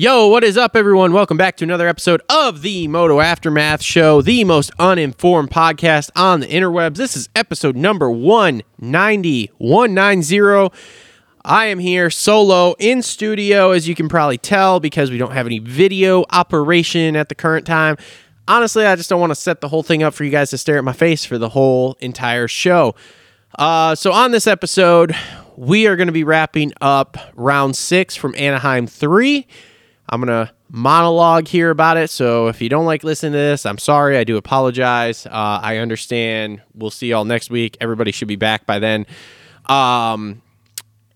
Yo, what is up, everyone? Welcome back to another episode of the Moto Aftermath Show, the most uninformed podcast on the interwebs. This is episode number 190. 190. I am here solo in studio, as you can probably tell, because we don't have any video operation at the current time. Honestly, I just don't want to set the whole thing up for you guys to stare at my face for the whole entire show. Uh, so on this episode, we are going to be wrapping up round six from Anaheim 3. I'm going to monologue here about it. So if you don't like listening to this, I'm sorry. I do apologize. Uh, I understand. We'll see y'all next week. Everybody should be back by then. Um,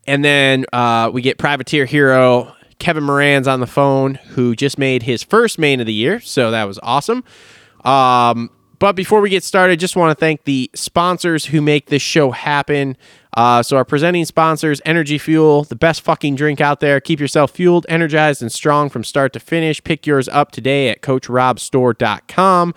and then uh, we get Privateer Hero. Kevin Moranz on the phone, who just made his first main of the year. So that was awesome. Um, but before we get started, just want to thank the sponsors who make this show happen. Uh, so our presenting sponsors, Energy Fuel, the best fucking drink out there. Keep yourself fueled, energized, and strong from start to finish. Pick yours up today at CoachRobStore.com.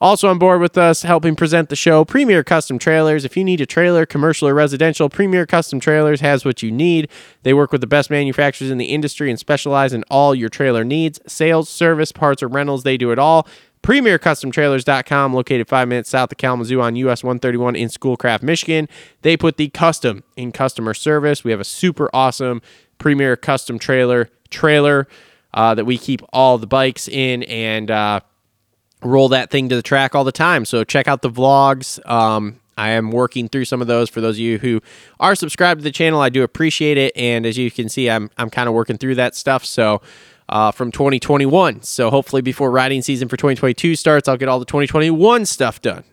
Also on board with us, helping present the show, Premier Custom Trailers. If you need a trailer, commercial or residential, Premier Custom Trailers has what you need. They work with the best manufacturers in the industry and specialize in all your trailer needs sales, service, parts, or rentals. They do it all. PremierCustomTrailers.com, located five minutes south of Kalamazoo on US 131 in Schoolcraft, Michigan. They put the custom in customer service. We have a super awesome Premier Custom Trailer trailer uh, that we keep all the bikes in and uh, roll that thing to the track all the time. So check out the vlogs. Um, I am working through some of those for those of you who are subscribed to the channel. I do appreciate it, and as you can see, I'm I'm kind of working through that stuff. So. Uh, from 2021. So hopefully before riding season for 2022 starts, I'll get all the 2021 stuff done.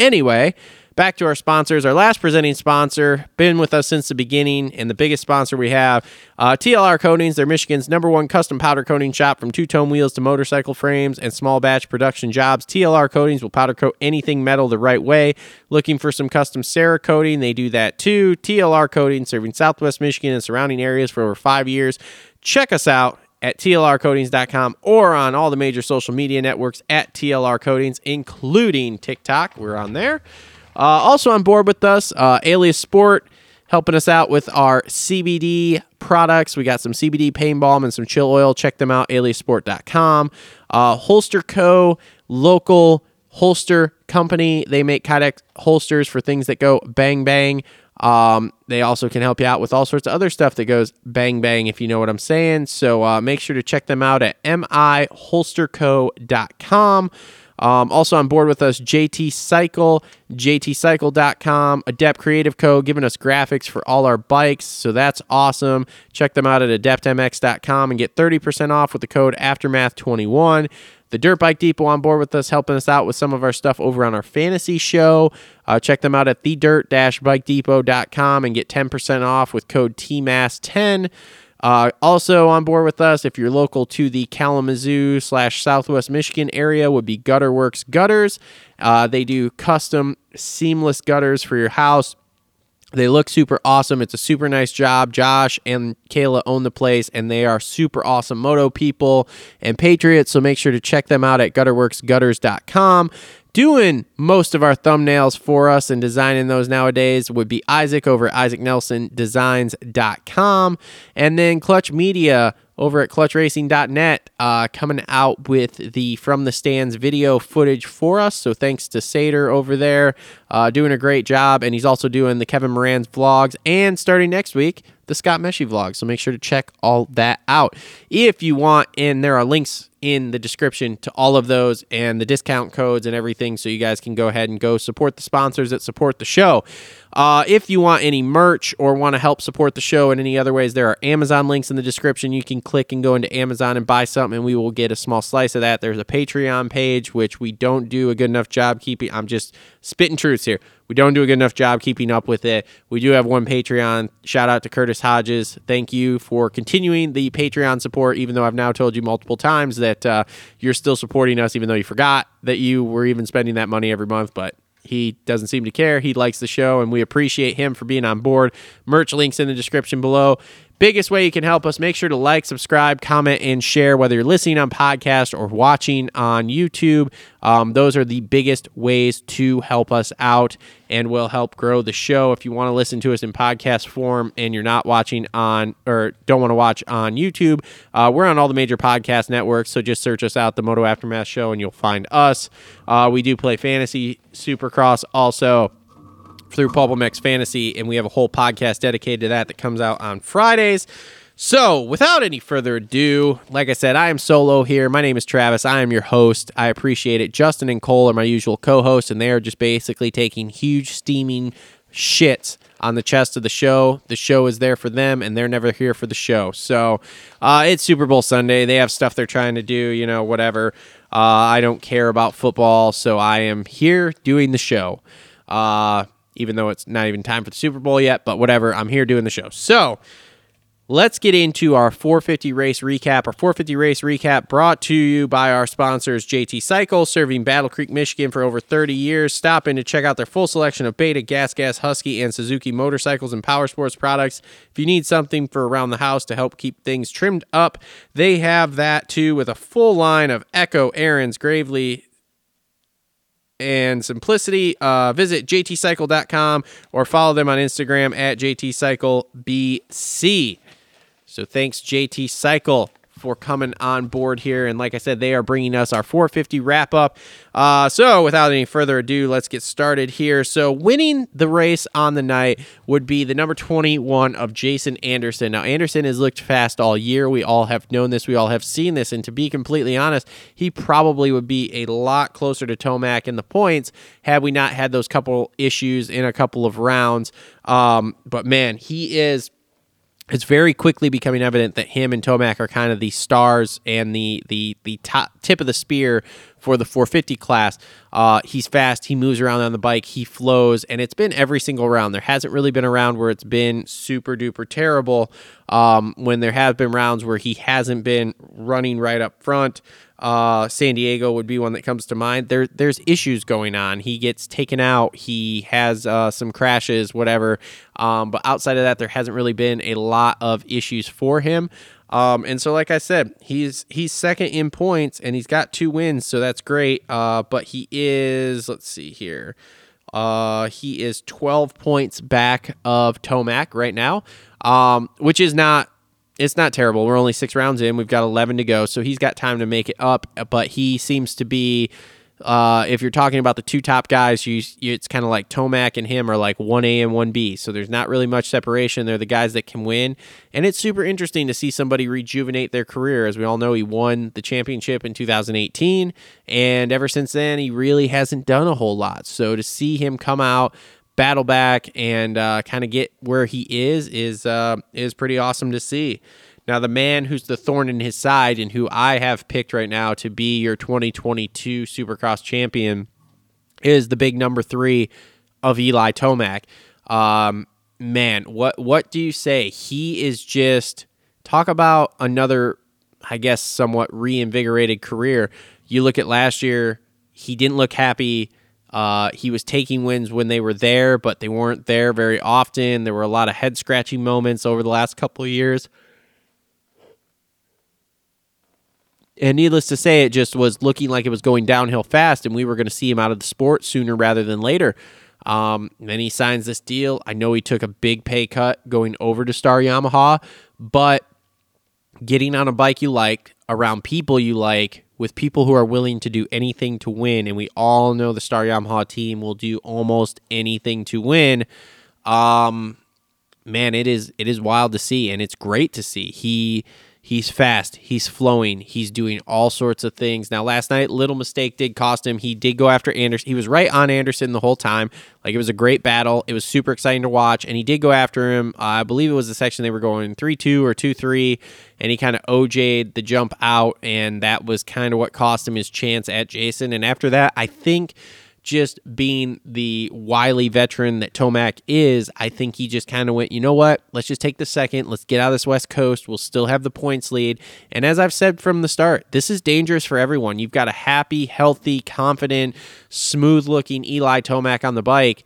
Anyway, back to our sponsors. Our last presenting sponsor, been with us since the beginning, and the biggest sponsor we have, uh, TLR Coatings. They're Michigan's number one custom powder coating shop from two tone wheels to motorcycle frames and small batch production jobs. TLR Coatings will powder coat anything metal the right way. Looking for some custom Cerakoting, they do that too. TLR Coating, serving Southwest Michigan and surrounding areas for over five years. Check us out at tlrcoatings.com or on all the major social media networks at TLR Coatings, including TikTok. We're on there. Uh, also on board with us, uh, Alias Sport, helping us out with our CBD products. We got some CBD pain balm and some chill oil. Check them out, aliasport.com. Uh, Holster Co., local holster company. They make Kydex holsters for things that go bang bang. Um, they also can help you out with all sorts of other stuff that goes bang bang, if you know what I'm saying. So uh, make sure to check them out at miholesterco.com. Um, also on board with us, JT Cycle, jtcycle.com, Adept Creative Co. giving us graphics for all our bikes. So that's awesome. Check them out at adeptmx.com and get 30% off with the code Aftermath21. The Dirt Bike Depot on board with us, helping us out with some of our stuff over on our fantasy show. Uh, check them out at thedirt-bikedepot.com and get 10% off with code TMAS10. Uh, also on board with us, if you're local to the Kalamazoo slash Southwest Michigan area, would be Gutter Worx Gutters. Uh, they do custom seamless gutters for your house. They look super awesome. It's a super nice job. Josh and Kayla own the place, and they are super awesome moto people and patriots. So make sure to check them out at gutterworxgutters.com. Doing most of our thumbnails for us and designing those nowadays would be Isaac over at isaacnelsondesigns.com. And then Clutch Media over at clutchracing.net uh, coming out with the From the Stands video footage for us. So thanks to Sater over there, uh, doing a great job. And he's also doing the Kevin Moranz vlogs and starting next week, the Scott Meshey vlog. So make sure to check all that out. If you want, and there are links in the description to all of those and the discount codes and everything so you guys can go ahead and go support the sponsors that support the show. Uh, if you want any merch or want to help support the show in any other ways, there are Amazon links in the description. You can click and go into Amazon and buy something, and we will get a small slice of that. There's a Patreon page, which we don't do a good enough job keeping. I'm just spitting truths here. We don't do a good enough job keeping up with it. We do have one Patreon. Shout out to Kurtis Hodges. Thank you for continuing the Patreon support, even though I've now told you multiple times that uh, you're still supporting us, even though you forgot that you were even spending that money every month. But he doesn't seem to care. He likes the show, and we appreciate him for being on board. Merch links in the description below. Biggest way you can help us, make sure to like, subscribe, comment, and share, whether you're listening on podcast or watching on YouTube. Um, those are the biggest ways to help us out and will help grow the show. If you want to listen to us in podcast form and you're not watching on or don't want to watch on YouTube, uh, we're on all the major podcast networks. So just search us out, the Moto Aftermath Show, and you'll find us. Uh, we do play fantasy supercross also through PulpMX Fantasy, and we have a whole podcast dedicated to that that comes out on Fridays. So, without any further ado, like I said, I am solo here. My name is Travis. I am your host. I appreciate it. Justin and Cole are my usual co hosts, and they are just basically taking huge, steaming shits on the chest of the show. The show is there for them, and they're never here for the show. So, uh, it's Super Bowl Sunday. They have stuff they're trying to do, you know, whatever. Uh, I don't care about football, so I am here doing the show. Uh, even though it's not even time for the Super Bowl yet, but whatever. I'm here doing the show. So let's get into our 450 race recap. Our 450 race recap brought to you by our sponsors, JT Cycle, serving Battle Creek, Michigan for over 30 years. Stop in to check out their full selection of Beta, Gas Gas, Husky, and Suzuki motorcycles and power sports products. If you need something for around the house to help keep things trimmed up, they have that too with a full line of Echo, Ariens, Gravely, and simplicity. Uh, visit jtcycle.com or follow them on Instagram at jtcyclebc. So thanks, JT Cycle, for coming on board here. And like I said, they are bringing us our 450 wrap up. Uh, so without any further ado, let's get started here. So winning the race on the night would be the number 21 of Jason Anderson. Now, Anderson has looked fast all year. We all have known this. We all have seen this. And to be completely honest, he probably would be a lot closer to Tomac in the points had we not had those couple issues in a couple of rounds. Um, but man, he is it's very quickly becoming evident that him and Tomac are kind of the stars and the the the top tip of the spear for the 450 class. Uh, he's fast. He moves around on the bike. He flows, and it's been every single round. There hasn't really been a round where it's been super duper terrible. Um, when there have been rounds where he hasn't been running right up front. Uh, San Diego would be one that comes to mind. There, there's issues going on. He gets taken out. He has uh, some crashes, whatever. Um, but outside of that, there hasn't really been a lot of issues for him. Um, and so, like I said, he's he's second in points, and he's got two wins, so that's great. Uh, but he is, let's see here, uh, he is 12 points back of Tomac right now, um, which is not it's not terrible. We're only six rounds in. We've got 11 to go. So he's got time to make it up. But he seems to be, uh, if you're talking about the two top guys, you, you it's kind of like Tomac and him are like 1A and 1B. So there's not really much separation. They're the guys that can win. And it's super interesting to see somebody rejuvenate their career. As we all know, he won the championship in 2018. And ever since then, he really hasn't done a whole lot. So to see him come out, battle back and uh, kind of get where he is is uh, is pretty awesome to see. Now, the man who's the thorn in his side and who I have picked right now to be your 2022 Supercross champion is the big number three of Eli Tomac. Um, man, what what do you say? He is just talk about another, I guess, somewhat reinvigorated career. You look at last year; he didn't look happy uh, he was taking wins when they were there, but they weren't there very often. There were a lot of head scratching moments over the last couple of years. And needless to say, it just was looking like it was going downhill fast, and we were going to see him out of the sport sooner rather than later. Um, then he signs this deal. I know he took a big pay cut going over to Star Yamaha, but getting on a bike you like, around people you like, with people who are willing to do anything to win, and we all know the Star Yamaha team will do almost anything to win. Um, man, it is it is wild to see, and it's great to see. He He's fast. He's flowing. He's doing all sorts of things. Now, last night, little mistake did cost him. He did go after Anderson. He was right on Anderson the whole time. Like it was a great battle. It was super exciting to watch, and he did go after him. Uh, I believe it was the section they were going three two or two three, and he kind of OJ'd the jump out, and that was kind of what cost him his chance at Jason. And after that, I think just being the wily veteran that Tomac is, I think he just kind of went, you know what? Let's just take the second. Let's get out of this West Coast. We'll still have the points lead. And as I've said from the start, this is dangerous for everyone. You've got a happy, healthy, confident, smooth looking Eli Tomac on the bike.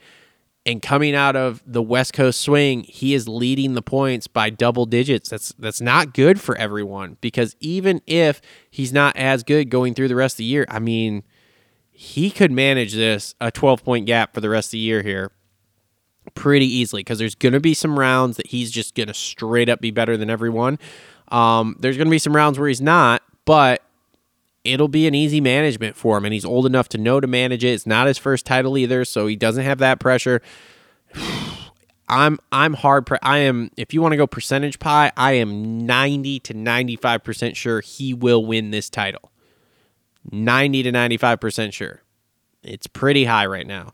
And coming out of the West Coast swing, he is leading the points by double digits. That's that's not good for everyone because even if he's not as good going through the rest of the year, I mean, he could manage this a 12 point gap for the rest of the year here pretty easily because there's going to be some rounds that he's just going to straight up be better than everyone. Um, there's going to be some rounds where he's not, but it'll be an easy management for him. And he's old enough to know to manage it. It's not his first title either, so he doesn't have that pressure. I'm I'm hard. Pre- I am. If you want to go percentage pie, I am 90 to 95 percent sure he will win this title. 90 to 95% sure. It's pretty high right now.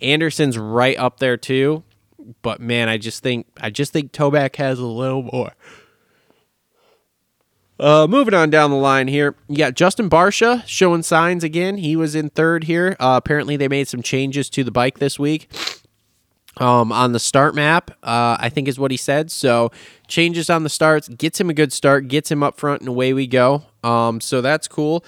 Anderson's right up there too, but man, I just think I just think Tomac has a little more. Uh, moving on down the line here, you got Justin Barcia showing signs again. He was in third here. Uh, apparently, they made some changes to the bike this week um, on the start map, uh, I think is what he said. So changes on the starts gets him a good start, gets him up front, and away we go. Um, so that's cool.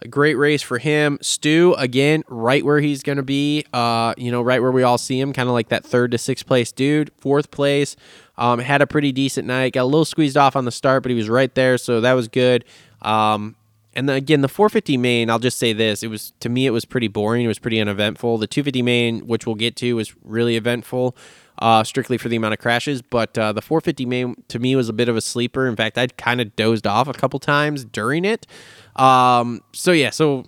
A great race for him. Stu, again, right where he's going to be, uh, you know, right where we all see him, kind of like that third to sixth place dude. Fourth place, um, had a pretty decent night. Got a little squeezed off on the start, but he was right there, so that was good. Um, and then again, the 450 main, I'll just say this: it was to me, it was pretty boring. It was pretty uneventful. The 250 main, which we'll get to, was really eventful. Uh, strictly for the amount of crashes, but uh, the 450 main to me was a bit of a sleeper. In fact, I'd kind of dozed off a couple times during it. Um, so yeah, so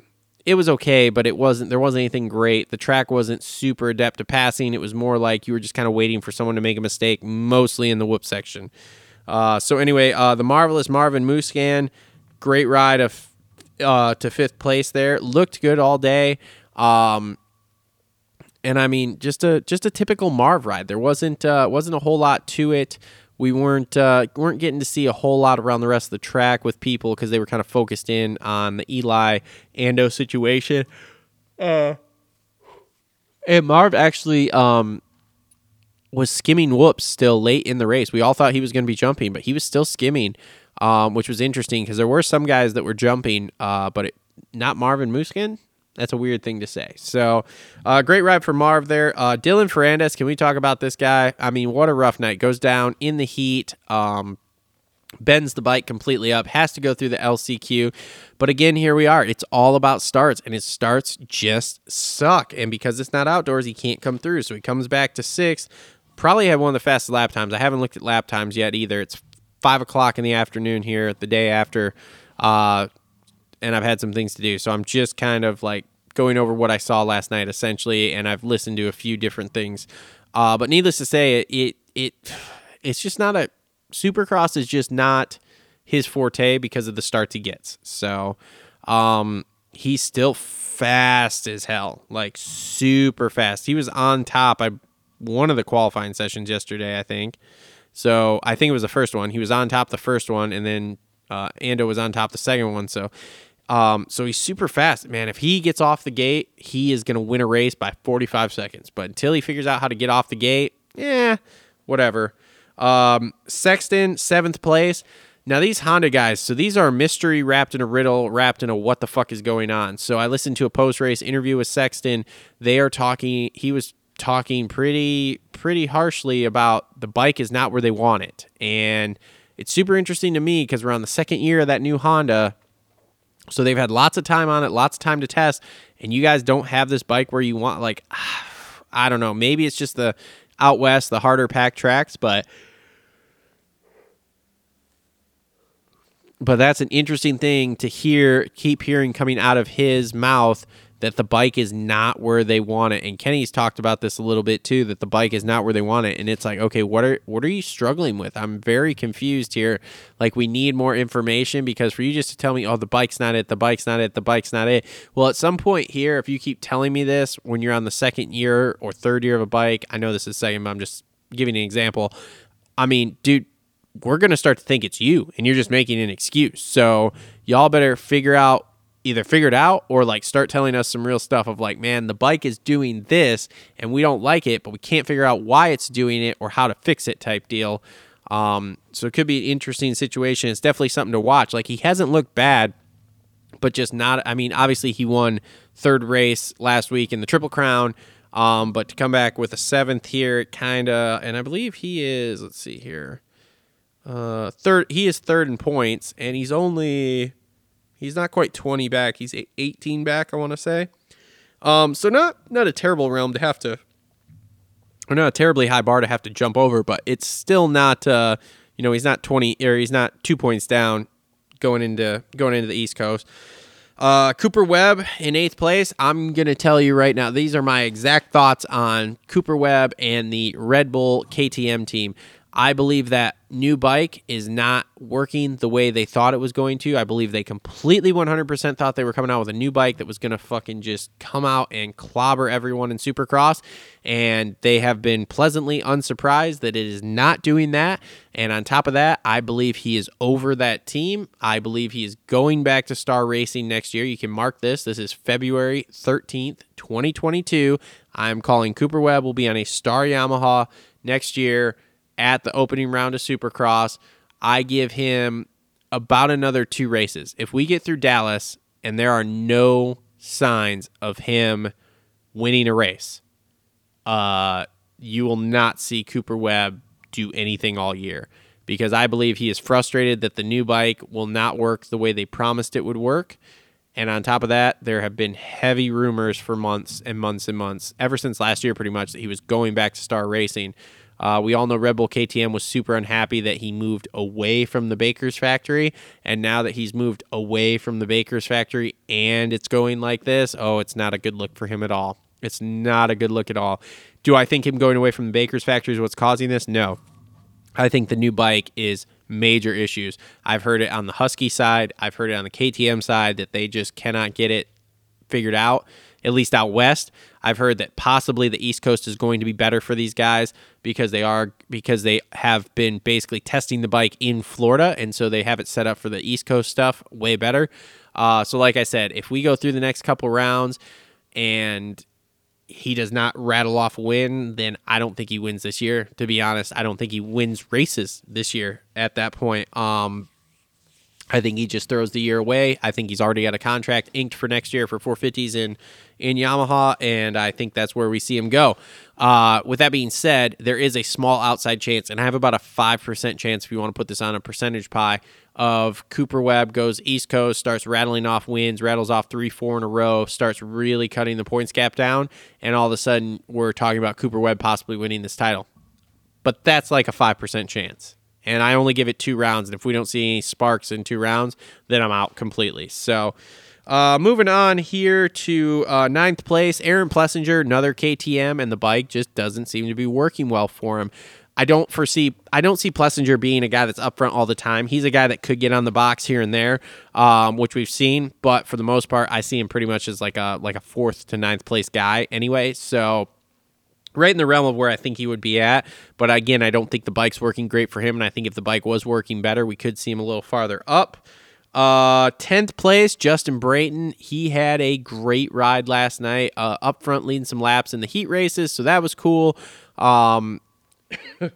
it was okay, but it wasn't. There wasn't anything great. The track wasn't super adept at passing. It was more like you were just kind of waiting for someone to make a mistake, mostly in the whoop section. Uh, so anyway, uh, the marvelous Marvin Musquin, great ride of uh, to fifth place there. Looked good all day. Um, and I mean, just a just a typical Marv ride. There wasn't uh, wasn't a whole lot to it we weren't uh, weren't getting to see a whole lot around the rest of the track with people because they were kind of focused in on the Eli Ando situation. Uh, and Marv actually um, was skimming whoops still late in the race. We all thought he was going to be jumping, but he was still skimming, um, which was interesting because there were some guys that were jumping, uh, but it, not Marvin Musquin. That's a weird thing to say. So, uh, great ride for Marv there. Uh, Dylan Ferrandis, can we talk about this guy? I mean, what a rough night. Goes down in the heat, um, bends the bike completely up, has to go through the LCQ. But again, here we are. It's all about starts, and his starts just suck. And because it's not outdoors, he can't come through. So he comes back to sixth. Probably had one of the fastest lap times. I haven't looked at lap times yet either. It's five o'clock in the afternoon here, the day after. Uh, and I've had some things to do. So I'm just kind of like going over what I saw last night essentially, and I've listened to a few different things. Uh, but needless to say, it, it it it's just not a Supercross is just not his forte because of the starts he gets. So um, he's still fast as hell, like super fast. He was on top. I one of the qualifying sessions yesterday, I think. So I think it was the first one. He was on top the first one, and then uh, Ando was on top the second one. So um, so he's super fast, man. If he gets off the gate, he is going to win a race by 45 seconds. But until he figures out how to get off the gate, yeah, whatever. Um, Sexton, seventh place. Now these Honda guys, so these are mystery wrapped in a riddle, wrapped in a what the fuck is going on. So I listened to a post race interview with Sexton. They are talking. He was talking pretty pretty harshly about the bike is not where they want it, and it's super interesting to me because we're on the second year of that new Honda so they've had lots of time on it, lots of time to test, and you guys don't have this bike where you want like I don't know, maybe it's just the out west, the harder pack tracks, but but that's an interesting thing to hear keep hearing coming out of his mouth that the bike is not where they want it. And Kenny's talked about this a little bit too, that the bike is not where they want it. And it's like, okay, what are what are you struggling with? I'm very confused here. Like we need more information because for you just to tell me, oh, the bike's not it, the bike's not it, the bike's not it. Well, at some point here, if you keep telling me this when you're on the second year or third year of a bike, I know this is second, but I'm just giving an example. I mean, dude, we're gonna start to think it's you and you're just making an excuse. So y'all better figure out either figure it out or like start telling us some real stuff of like, man, the bike is doing this and we don't like it, but we can't figure out why it's doing it or how to fix it type deal. Um, so it could be an interesting situation. It's definitely something to watch. Like he hasn't looked bad, but just not. I mean, obviously he won third race last week in the Triple Crown. Um, but to come back with a seventh here, kind of, and I believe he is. Let's see here, uh, third. He is third in points, and he's only He's not quite 20 back. He's 18 back, I want to say. Um, so not not a terrible realm to have to, or not a terribly high bar to have to jump over, but it's still not. Uh, you know, he's not 20 or he's not two points down going into going into the East Coast. Uh, Cooper Webb in eighth place. I'm gonna tell you right now. These are my exact thoughts on Cooper Webb and the Red Bull KTM team. I believe that new bike is not working the way they thought it was going to. I believe they completely 100% thought they were coming out with a new bike that was going to fucking just come out and clobber everyone in Supercross. And they have been pleasantly unsurprised that it is not doing that. And on top of that, I believe he is over that team. I believe he is going back to Star Racing next year. You can mark this. This is February 13th, 2022. I'm calling Cooper Webb will be on a Star Yamaha next year at the opening round of Supercross. I give him about another two races. If we get through Dallas and there are no signs of him winning a race, uh, you will not see Cooper Webb do anything all year because I believe he is frustrated that the new bike will not work the way they promised it would work. And on top of that, there have been heavy rumors for months and months and months, ever since last year, pretty much, that he was going back to Star Racing. Uh, we all know Red Bull KTM was super unhappy that he moved away from the Baker's factory. And now that he's moved away from the Baker's factory and it's going like this, oh, it's not a good look for him at all. It's not a good look at all. Do I think him going away from the Baker's factory is what's causing this? No. I think the new bike is major issues. I've heard it on the Husky side, I've heard it on the KTM side that they just cannot get it figured out at least out west. I've heard that possibly the East Coast is going to be better for these guys because they are because they have been basically testing the bike in Florida, and so they have it set up for the East Coast stuff way better. Uh, so, like I said, if we go through the next couple rounds and he does not rattle off win, then I don't think he wins this year. To be honest, I don't think he wins races this year. At that point, um, I think he just throws the year away. I think he's already got a contract inked for next year for 450s in in Yamaha, and I think that's where we see him go. Uh, with that being said, there is a small outside chance, and I have about a five percent chance if you want to put this on a percentage pie of Cooper Webb goes East Coast, starts rattling off wins, rattles off three, four in a row, starts really cutting the points gap down, and all of a sudden we're talking about Cooper Webb possibly winning this title. But that's like a five percent chance and I only give it two rounds. And if we don't see any sparks in two rounds, then I'm out completely. So, uh, moving on here to uh, ninth place, Aaron Plessinger, another KTM, and the bike just doesn't seem to be working well for him. I don't foresee I don't see Plessinger being a guy that's up front all the time. He's a guy that could get on the box here and there, um, which we've seen, but for the most part, I see him pretty much as like a like a fourth to ninth place guy anyway. So right in the realm of where I think he would be at. But again, I don't think the bike's working great for him. And I think if the bike was working better, we could see him a little farther up. Uh, 10th place, Justin Brayton. He had a great ride last night, uh, up front leading some laps in the heat races. So that was cool. Um,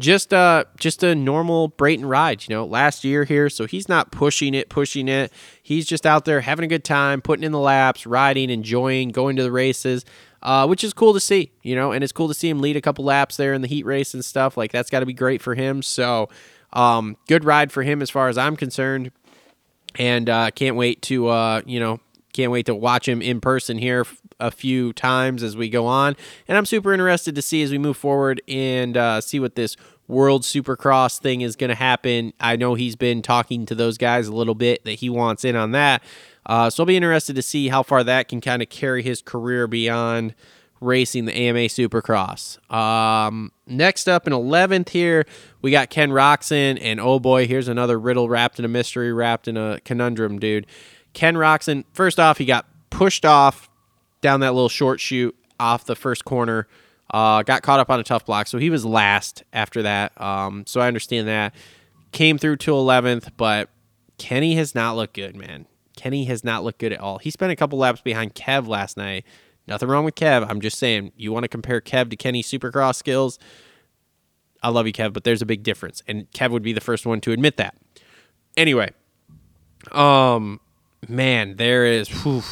just uh just a normal Brayton ride, you know, last year here. So he's not pushing it, pushing it. He's just out there having a good time, putting in the laps, riding, enjoying, going to the races uh, which is cool to see, you know, and it's cool to see him lead a couple laps there in the heat race and stuff. Like that's got to be great for him. So, um, good ride for him as far as I'm concerned, and uh, can't wait to uh, you know can't wait to watch him in person here a few times as we go on. And I'm super interested to see as we move forward and uh, see what this World Supercross thing is going to happen. I know he's been talking to those guys a little bit that he wants in on that. Uh, so I'll be interested to see how far that can kind of carry his career beyond racing the AMA Supercross. Um, next up in 11th here, we got Ken Roczen, and oh boy, here's another riddle wrapped in a mystery, wrapped in a conundrum, dude. Ken Roczen, first off, he got pushed off down that little short chute off the first corner. Uh, got caught up on a tough block, so he was last after that. Um, so I understand that. Came through to 11th, but Kenny has not looked good, man. Kenny has not looked good at all. He spent a couple laps behind Kev last night. Nothing wrong with Kev. I'm just saying, you want to compare Kev to Kenny Supercross skills. I love you, Kev, but there's a big difference, and Kev would be the first one to admit that. Anyway, um, man, there is. Whew,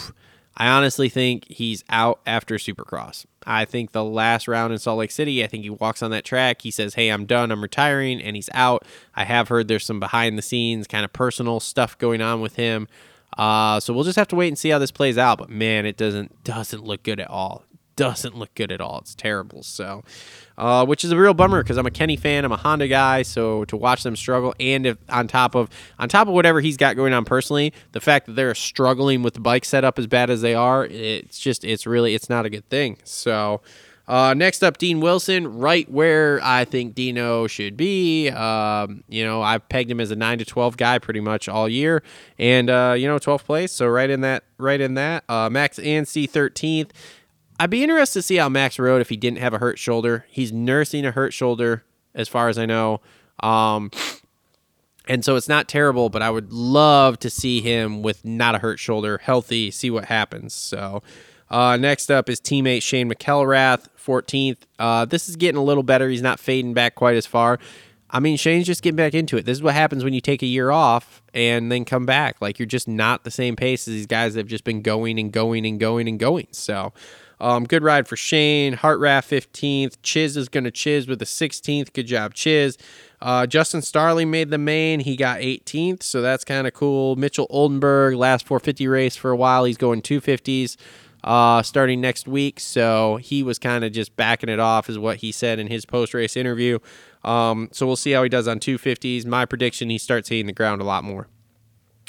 I honestly think he's out after Supercross. I think the last round in Salt Lake City, I think he walks on that track. He says, Hey, I'm done. I'm retiring. And he's out. I have heard there's some behind the scenes, kind of personal stuff going on with him. Uh, so we'll just have to wait and see how this plays out. But man, it doesn't doesn't look good at all. Doesn't look good at all. It's terrible. So, uh, which is a real bummer because I'm a Kenny fan. I'm a Honda guy. So to watch them struggle, and if on top of on top of whatever he's got going on personally, the fact that they're struggling with the bike setup as bad as they are, it's just it's really it's not a good thing. So. Uh, next up, Dean Wilson, right where I think Dino should be. Um, you know, I've pegged him as a nine to twelve guy pretty much all year, and uh, you know, twelfth place, so right in that, right in that. Uh, Max Anstie thirteenth. I'd be interested to see how Max rode if he didn't have a hurt shoulder. He's nursing a hurt shoulder, as far as I know. Um, and so it's not terrible, but I would love to see him with not a hurt shoulder, healthy, see what happens. So, uh, next up is teammate Shane McElrath, 14th. Uh, this is getting a little better. He's not fading back quite as far. I mean, Shane's just getting back into it. This is what happens when you take a year off and then come back. Like, you're just not the same pace as these guys that have just been going and going and going and going. So, um, good ride for Shane. Hartranft 15th. Chiz is going to Chiz with the 16th. Good job, Chiz. Uh, Justin Starling made the main. He got 18th, so that's kind of cool. Mitchell Oldenburg, last 450 race for a while. He's going 250s uh, starting next week. So he was kind of just backing it off, is what he said in his post race interview. Um, so we'll see how he does on 250s. My prediction he starts hitting the ground a lot more.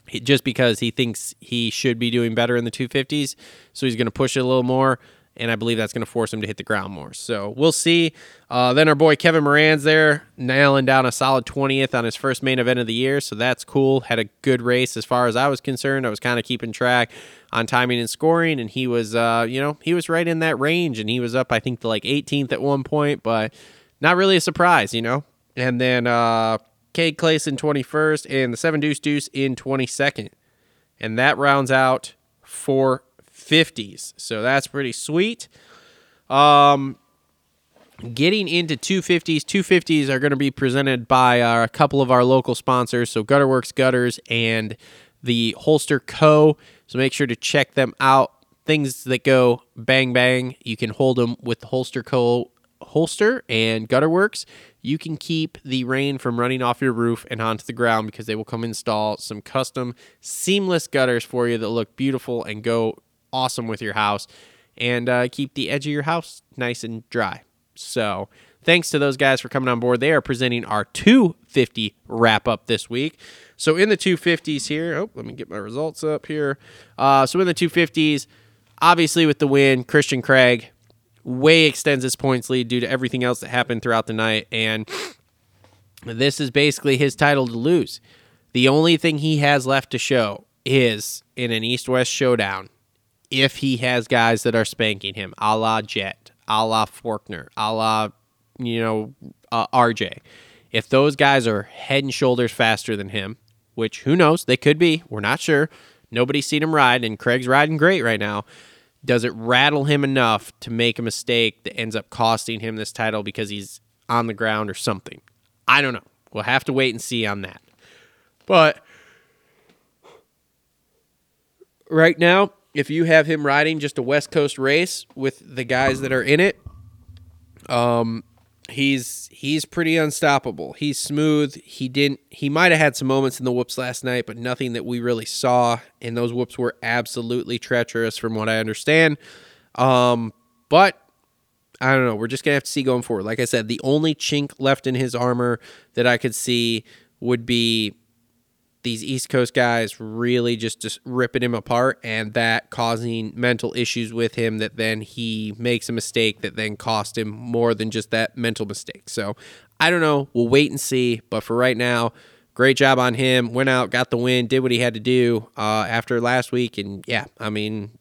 Just because he thinks he should be doing better in the 250s. So he's going to push it a little more and I believe that's going to force him to hit the ground more. So we'll see. Uh, then our boy Kevin Moranz there, nailing down a solid 20th on his first main event of the year. So that's cool. Had a good race as far as I was concerned. I was kind of keeping track on timing and scoring, and he was, uh, you know, he was right in that range, and he was up, I think, to like 18th at one point, but not really a surprise, you know. And then uh, Cade Clason 21st, and the Seven Deuce Deuce in 22nd, and that rounds out for 50s. So that's pretty sweet. Um, getting into 250s, 250s are going to be presented by uh, a couple of our local sponsors. So Gutter Worx Gutters and the Holster Co. So make sure to check them out. Things that go bang bang, you can hold them with the Holster Co. holster and Gutter Worx. You can keep the rain from running off your roof and onto the ground because they will come install some custom seamless gutters for you that look beautiful and go awesome with your house and uh, keep the edge of your house nice and dry. So, thanks to those guys for coming on board. They are presenting our 250 wrap up this week. So, in the 250s here, oh, let me get my results up here. Uh, so, in the 250s, obviously with the win, Christian Craig way extends his points lead due to everything else that happened throughout the night. And this is basically his title to lose. The only thing he has left to show is in an East West showdown if he has guys that are spanking him, a la Jett, a la Forkner, a la, you know, uh, RJ. If those guys are head and shoulders faster than him, which who knows, they could be, we're not sure. Nobody's seen him ride, and Craig's riding great right now. Does it rattle him enough to make a mistake that ends up costing him this title because he's on the ground or something? I don't know. We'll have to wait and see on that. But right now, if you have him riding just a West Coast race with the guys that are in it, um, he's he's pretty unstoppable. He's smooth. He didn't. He might have had some moments in the whoops last night, but nothing that we really saw. And those whoops were absolutely treacherous, from what I understand. Um, but I don't know. We're just gonna have to see going forward. Like I said, the only chink left in his armor that I could see would be these East Coast guys really just just ripping him apart, and that causing mental issues with him. That then he makes a mistake that then cost him more than just that mental mistake. So I don't know. We'll wait and see. But for right now, great job on him. Went out, got the win, did what he had to do uh, after last week, and yeah, I mean,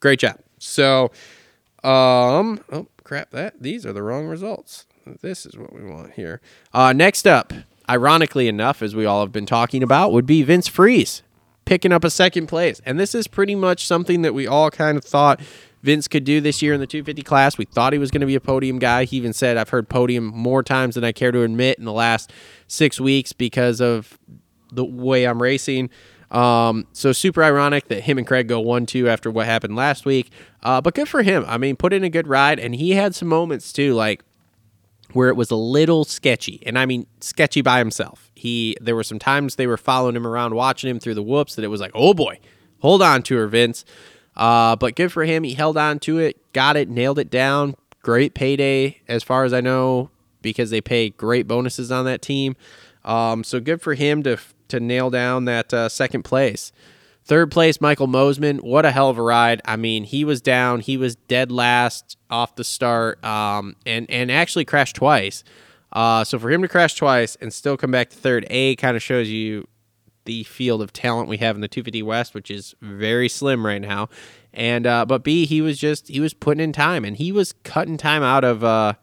great job. So, um, oh crap, that these are the wrong results. This is what we want here. Uh, next up, ironically enough, as we all have been talking about, would be Vince Friese picking up a second place, and this is pretty much something that we all kind of thought Vince could do this year in the 250 class. We thought he was going to be a podium guy. He even said, I've heard podium more times than I care to admit in the last six weeks because of the way I'm racing. Um, so super ironic that him and Craig go one two after what happened last week. Uh, but good for him. I mean, put in a good ride, and he had some moments too, like where it was a little sketchy, and I mean sketchy by himself. He there were some times they were following him around, watching him through the whoops, that it was like, oh boy, hold on to her, Vince. Uh, but good for him. He held on to it, got it, nailed it down. Great payday, as far as I know, because they pay great bonuses on that team. Um, so good for him to to nail down that uh, second place. Third place, Michael Mosiman. What a hell of a ride! I mean, he was down. He was dead last off the start, um, and and actually crashed twice. Uh, so for him to crash twice and still come back to third, a kind of shows you the field of talent we have in the 250 West, which is very slim right now. And uh, but B, he was just he was putting in time, and he was cutting time out of uh,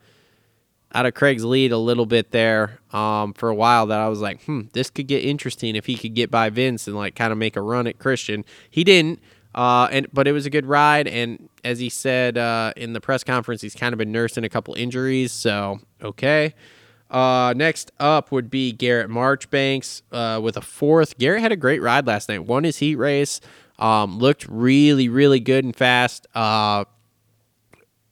out of Craig's lead a little bit there um, for a while. That I was like, hmm, this could get interesting if he could get by Vince and like kind of make a run at Christian. He didn't. Uh, and but it was a good ride, and as he said uh, in the press conference, he's kind of been nursing a couple injuries, so okay. Uh, next up would be Garrett Marchbanks uh, with a fourth. Garrett had a great ride last night. Won his heat race. Um, looked really, really good and fast. Uh,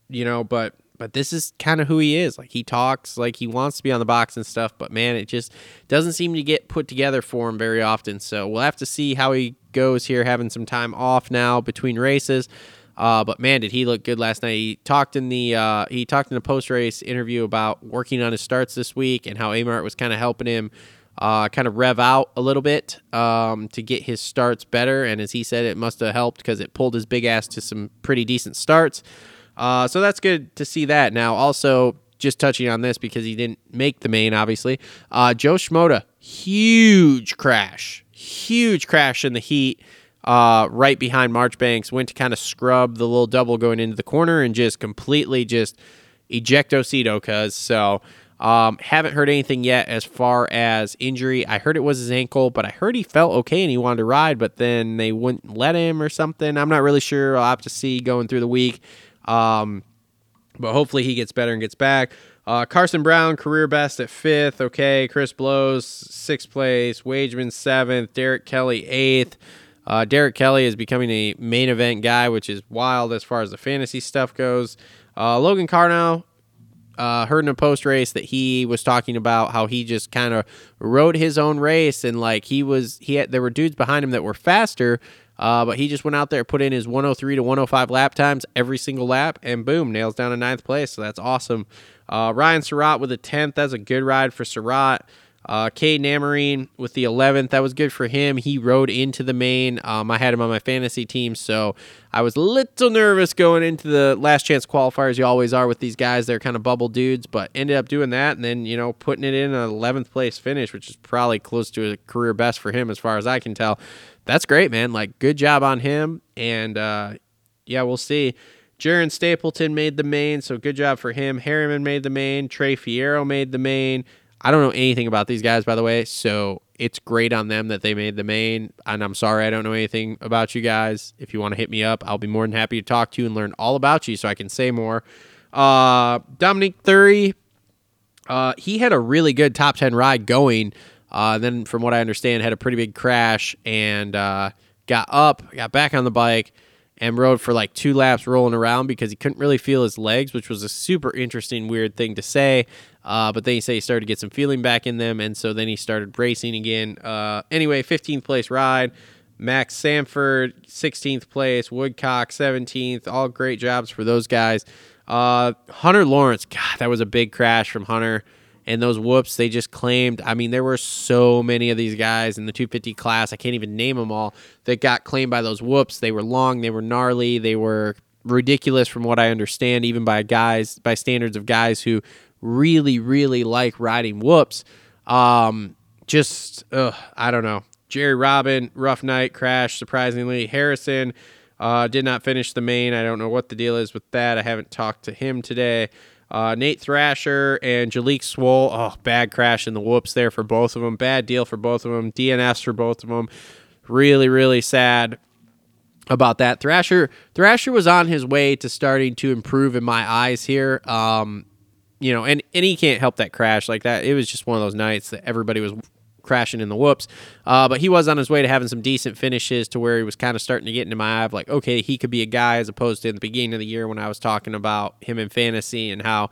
you know, but but this is kind of who he is. Like he talks like he wants to be on the box and stuff, but man, it just doesn't seem to get put together for him very often. So we'll have to see how he goes here, having some time off now between races. Uh, but man, did he look good last night? He talked in the uh, he talked in the post race interview about working on his starts this week and how Amart was kind of helping him uh, kind of rev out a little bit um, to get his starts better. And as he said, it must have helped because it pulled his big ass to some pretty decent starts. Uh, so that's good to see that. Now, also just touching on this because he didn't make the main, obviously. Uh, Jo Shimoda, huge crash, huge crash in the heat uh, right behind Marchbanks, went to kind of scrub the little double going into the corner and just completely just ejectocito cuz. So um, haven't heard anything yet as far as injury. I heard it was his ankle, but I heard he felt okay and he wanted to ride, but then they wouldn't let him or something. I'm not really sure. I'll have to see going through the week. Um, but hopefully he gets better and gets back. Uh, Carson Brown, career best at fifth. Okay. Chris Blose, sixth place. Wageman, seventh. Derek Kelly, eighth. Uh, Derek Kelly is becoming a main event guy, which is wild as far as the fantasy stuff goes. Uh, Logan Karnow uh, heard in a post race that he was talking about how he just kind of rode his own race and like he was he had there were dudes behind him that were faster, uh, but he just went out there put in his 103 to 105 lap times every single lap and boom nails down a ninth place. So that's awesome. Uh, Ryan Surratt with a tenth. That's a good ride for Surratt. Uh, Kaeden Amerine with the 11th. That was good for him. He rode into the main. Um, I had him on my fantasy team, so I was a little nervous going into the last chance qualifiers. You always are with these guys. They're kind of bubble dudes, but ended up doing that and then, you know, putting it in an 11th place finish, which is probably close to a career best for him as far as I can tell. That's great, man. Like, good job on him. And, uh, yeah, we'll see. Jaron Stapleton made the main, so good job for him. Harriman made the main. Trey Fierro made the main. I don't know anything about these guys, by the way, so it's great on them that they made the main. And I'm sorry I don't know anything about you guys. If you want to hit me up, I'll be more than happy to talk to you and learn all about you so I can say more. Uh, Dominique Thury, uh, he had a really good top 10 ride going. Uh, then, from what I understand, had a pretty big crash and uh, got up, got back on the bike, and rode for like two laps rolling around because he couldn't really feel his legs, which was a super interesting, weird thing to say. Uh, but then he said he started to get some feeling back in them, and so then he started racing again. Uh, anyway, 15th place ride. Max Sanford, 16th place. Woodcock, 17th. All great jobs for those guys. Uh, Hunter Lawrence, God, that was a big crash from Hunter. And those whoops, they just claimed. I mean, there were so many of these guys in the 250 class. I can't even name them all that got claimed by those whoops. They were long, they were gnarly, they were ridiculous from what I understand, even by guys, by standards of guys who really, really like riding whoops. Um, just, ugh, I don't know. Jerry Robin, rough night, crash, surprisingly. Harrison uh, did not finish the main. I don't know what the deal is with that. I haven't talked to him today. Uh, Nate Thrasher and Jalek Swoll. Oh, bad crash in the whoops there for both of them. Bad deal for both of them. DNS for both of them. Really, really sad about that. Thrasher Thrasher was on his way to starting to improve in my eyes here. Um, you know, and, and he can't help that crash like that. It was just one of those nights that everybody was crashing in the whoops. Uh, but he was on his way to having some decent finishes to where he was kind of starting to get into my eye of like, okay, he could be a guy as opposed to in the beginning of the year when I was talking about him in fantasy and how,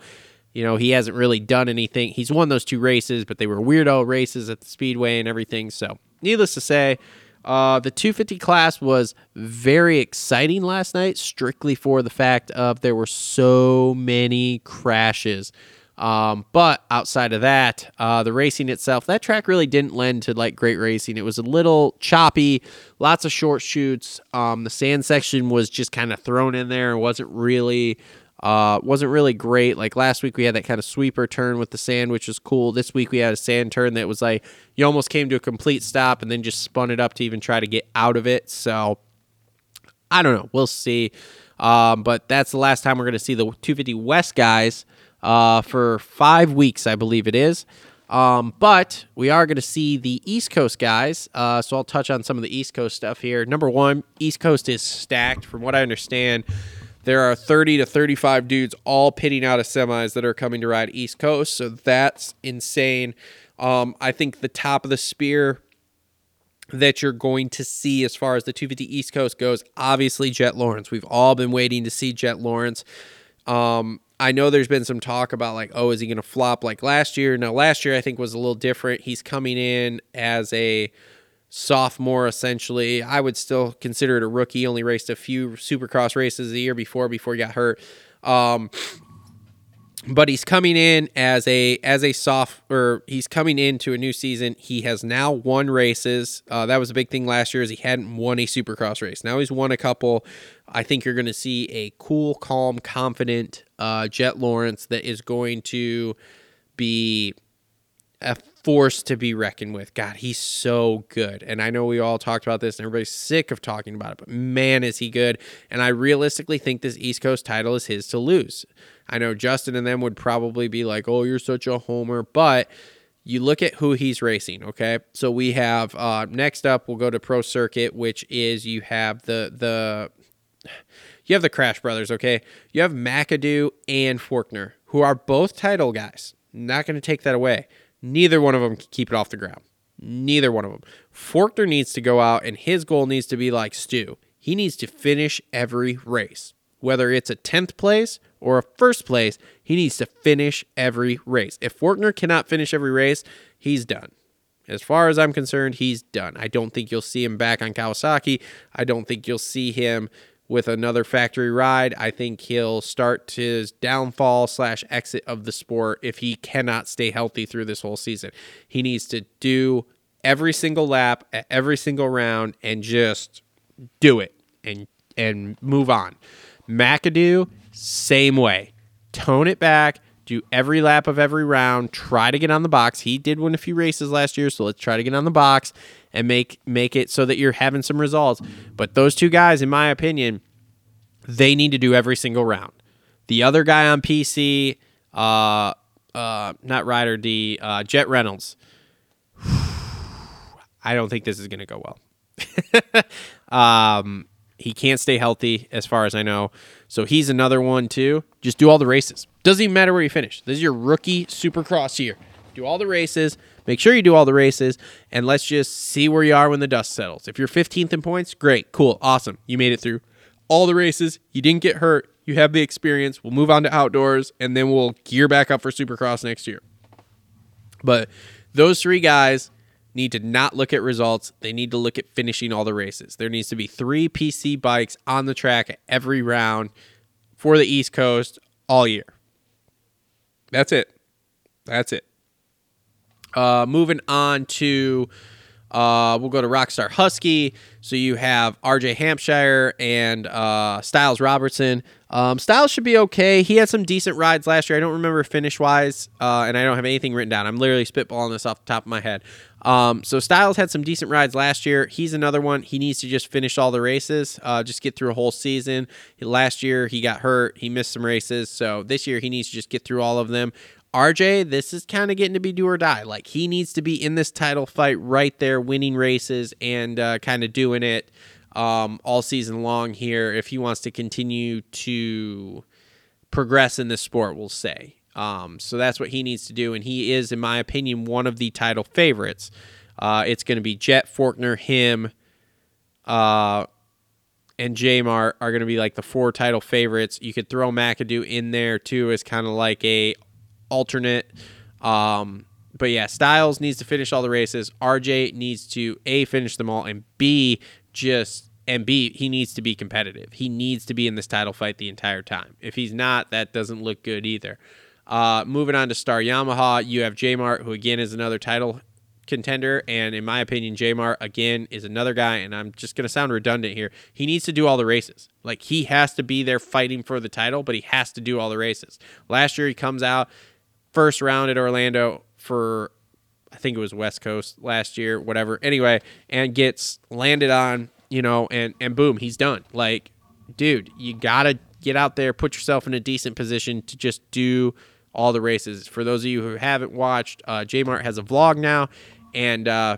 you know, he hasn't really done anything. He's won those two races, but they were weirdo races at the Speedway and everything. So, needless to say, uh, the 250 class was very exciting last night, strictly for the fact of there were so many crashes. Um, but outside of that, uh, the racing itself, that track really didn't lend to like great racing. It was a little choppy, lots of short shoots. Um, the sand section was just kind of thrown in there and wasn't really, uh, wasn't really great. Like last week, we had that kind of sweeper turn with the sand, which was cool. This week, we had a sand turn that was like you almost came to a complete stop and then just spun it up to even try to get out of it. So I don't know. We'll see. Um, but that's the last time we're going to see the 250 West guys uh, for five weeks, I believe it is. Um, but we are going to see the East Coast guys. Uh, so I'll touch on some of the East Coast stuff here. Number one, East Coast is stacked. From what I understand, there are 30 to 35 dudes all pitting out of semis that are coming to ride East Coast. So that's insane. Um, I think the top of the spear that you're going to see as far as the 250 East Coast goes, obviously Jett Lawrence. We've all been waiting to see Jett Lawrence. Um, I know there's been some talk about like, oh, is he going to flop like last year? Now, last year I think was a little different. He's coming in as a sophomore essentially. I would still consider it a rookie. Only raced a few Supercross races the year before before he got hurt. Um, but he's coming in as a as a soft or he's coming into a new season. He has now won races. Uh, that was a big thing last year, is he hadn't won a Supercross race. Now he's won a couple. I think you're going to see a cool, calm, confident uh, Jett Lawrence that is going to be a force to be reckoned with. God, he's so good. And I know we all talked about this and everybody's sick of talking about it, but man, is he good. And I realistically think this East Coast title is his to lose. I know Justin and them would probably be like, oh, you're such a homer. But you look at who he's racing, okay? So we have uh, next up, we'll go to Pro Circuit, which is you have the the you have the Crash Brothers, okay? You have McAdoo and Forkner, who are both title guys. Not going to take that away. Neither one of them can keep it off the ground. Neither one of them. Forkner needs to go out, and his goal needs to be like Stu. He needs to finish every race. Whether it's a 10th place or a first place, he needs to finish every race. If Forkner cannot finish every race, he's done. As far as I'm concerned, he's done. I don't think you'll see him back on Kawasaki. I don't think you'll see him with another factory ride. I think he'll start his downfall slash exit of the sport if he cannot stay healthy through this whole season. He needs to do every single lap at every single round and just do it and and move on. McAdoo, same way. Tone it back. Do every lap of every round. Try to get on the box. He did win a few races last year, so let's try to get on the box and make make it so that you're having some results. But those two guys, in my opinion, they need to do every single round. The other guy on PC, uh, uh, not Ryder D, uh, Jett Reynolds. I don't think this is going to go well. um, he can't stay healthy, as far as I know. So he's another one too. Just do all the races. Doesn't even matter where you finish. This is your rookie Supercross year. Do all the races. Make sure you do all the races, and let's just see where you are when the dust settles. If you're 15th in points, great, cool, awesome. You made it through all the races. You didn't get hurt. You have the experience. We'll move on to outdoors, and then we'll gear back up for Supercross next year. But those three guys need to not look at results. They need to look at finishing all the races. There needs to be three PC bikes on the track every round for the East Coast all year. That's it. That's it. Uh, moving on to, uh, we'll go to Rockstar Husky. So you have RJ Hampshire and uh, Stilez Robertson. Um, Stilez should be okay. He had some decent rides last year. I don't remember finish wise, uh, and I don't have anything written down. I'm literally spitballing this off the top of my head. Um, so Stilez had some decent rides last year. He's another one. He needs to just finish all the races, uh, just get through a whole season. Last year he got hurt. He missed some races. So this year he needs to just get through all of them. RJ, this is kind of getting to be do or die. Like he needs to be in this title fight right there, winning races and uh, kind of doing it um, all season long here if he wants to continue to progress in this sport. We'll say. Um, so that's what he needs to do, and he is, in my opinion, one of the title favorites. Uh, it's going to be Jett Forkner, him, uh, and Jamar are going to be like the four title favorites. You could throw McAdoo in there too as kind of like a alternate. Um, but yeah, Stilez needs to finish all the races. RJ needs to a finish them all, and b just and b he needs to be competitive. He needs to be in this title fight the entire time. If he's not, that doesn't look good either. Uh, moving on to Star Yamaha, you have J Mart, who again is another title contender, and in my opinion, J Mart again is another guy. And I'm just gonna sound redundant here. He needs to do all the races. Like he has to be there fighting for the title, but he has to do all the races. Last year he comes out first round at Orlando for I think it was West Coast last year, whatever. Anyway, and gets landed on, you know, and and boom, he's done. Like, dude, you gotta get out there, put yourself in a decent position to just do all the races. For those of you who haven't watched, uh, J Mart has a vlog now, and uh,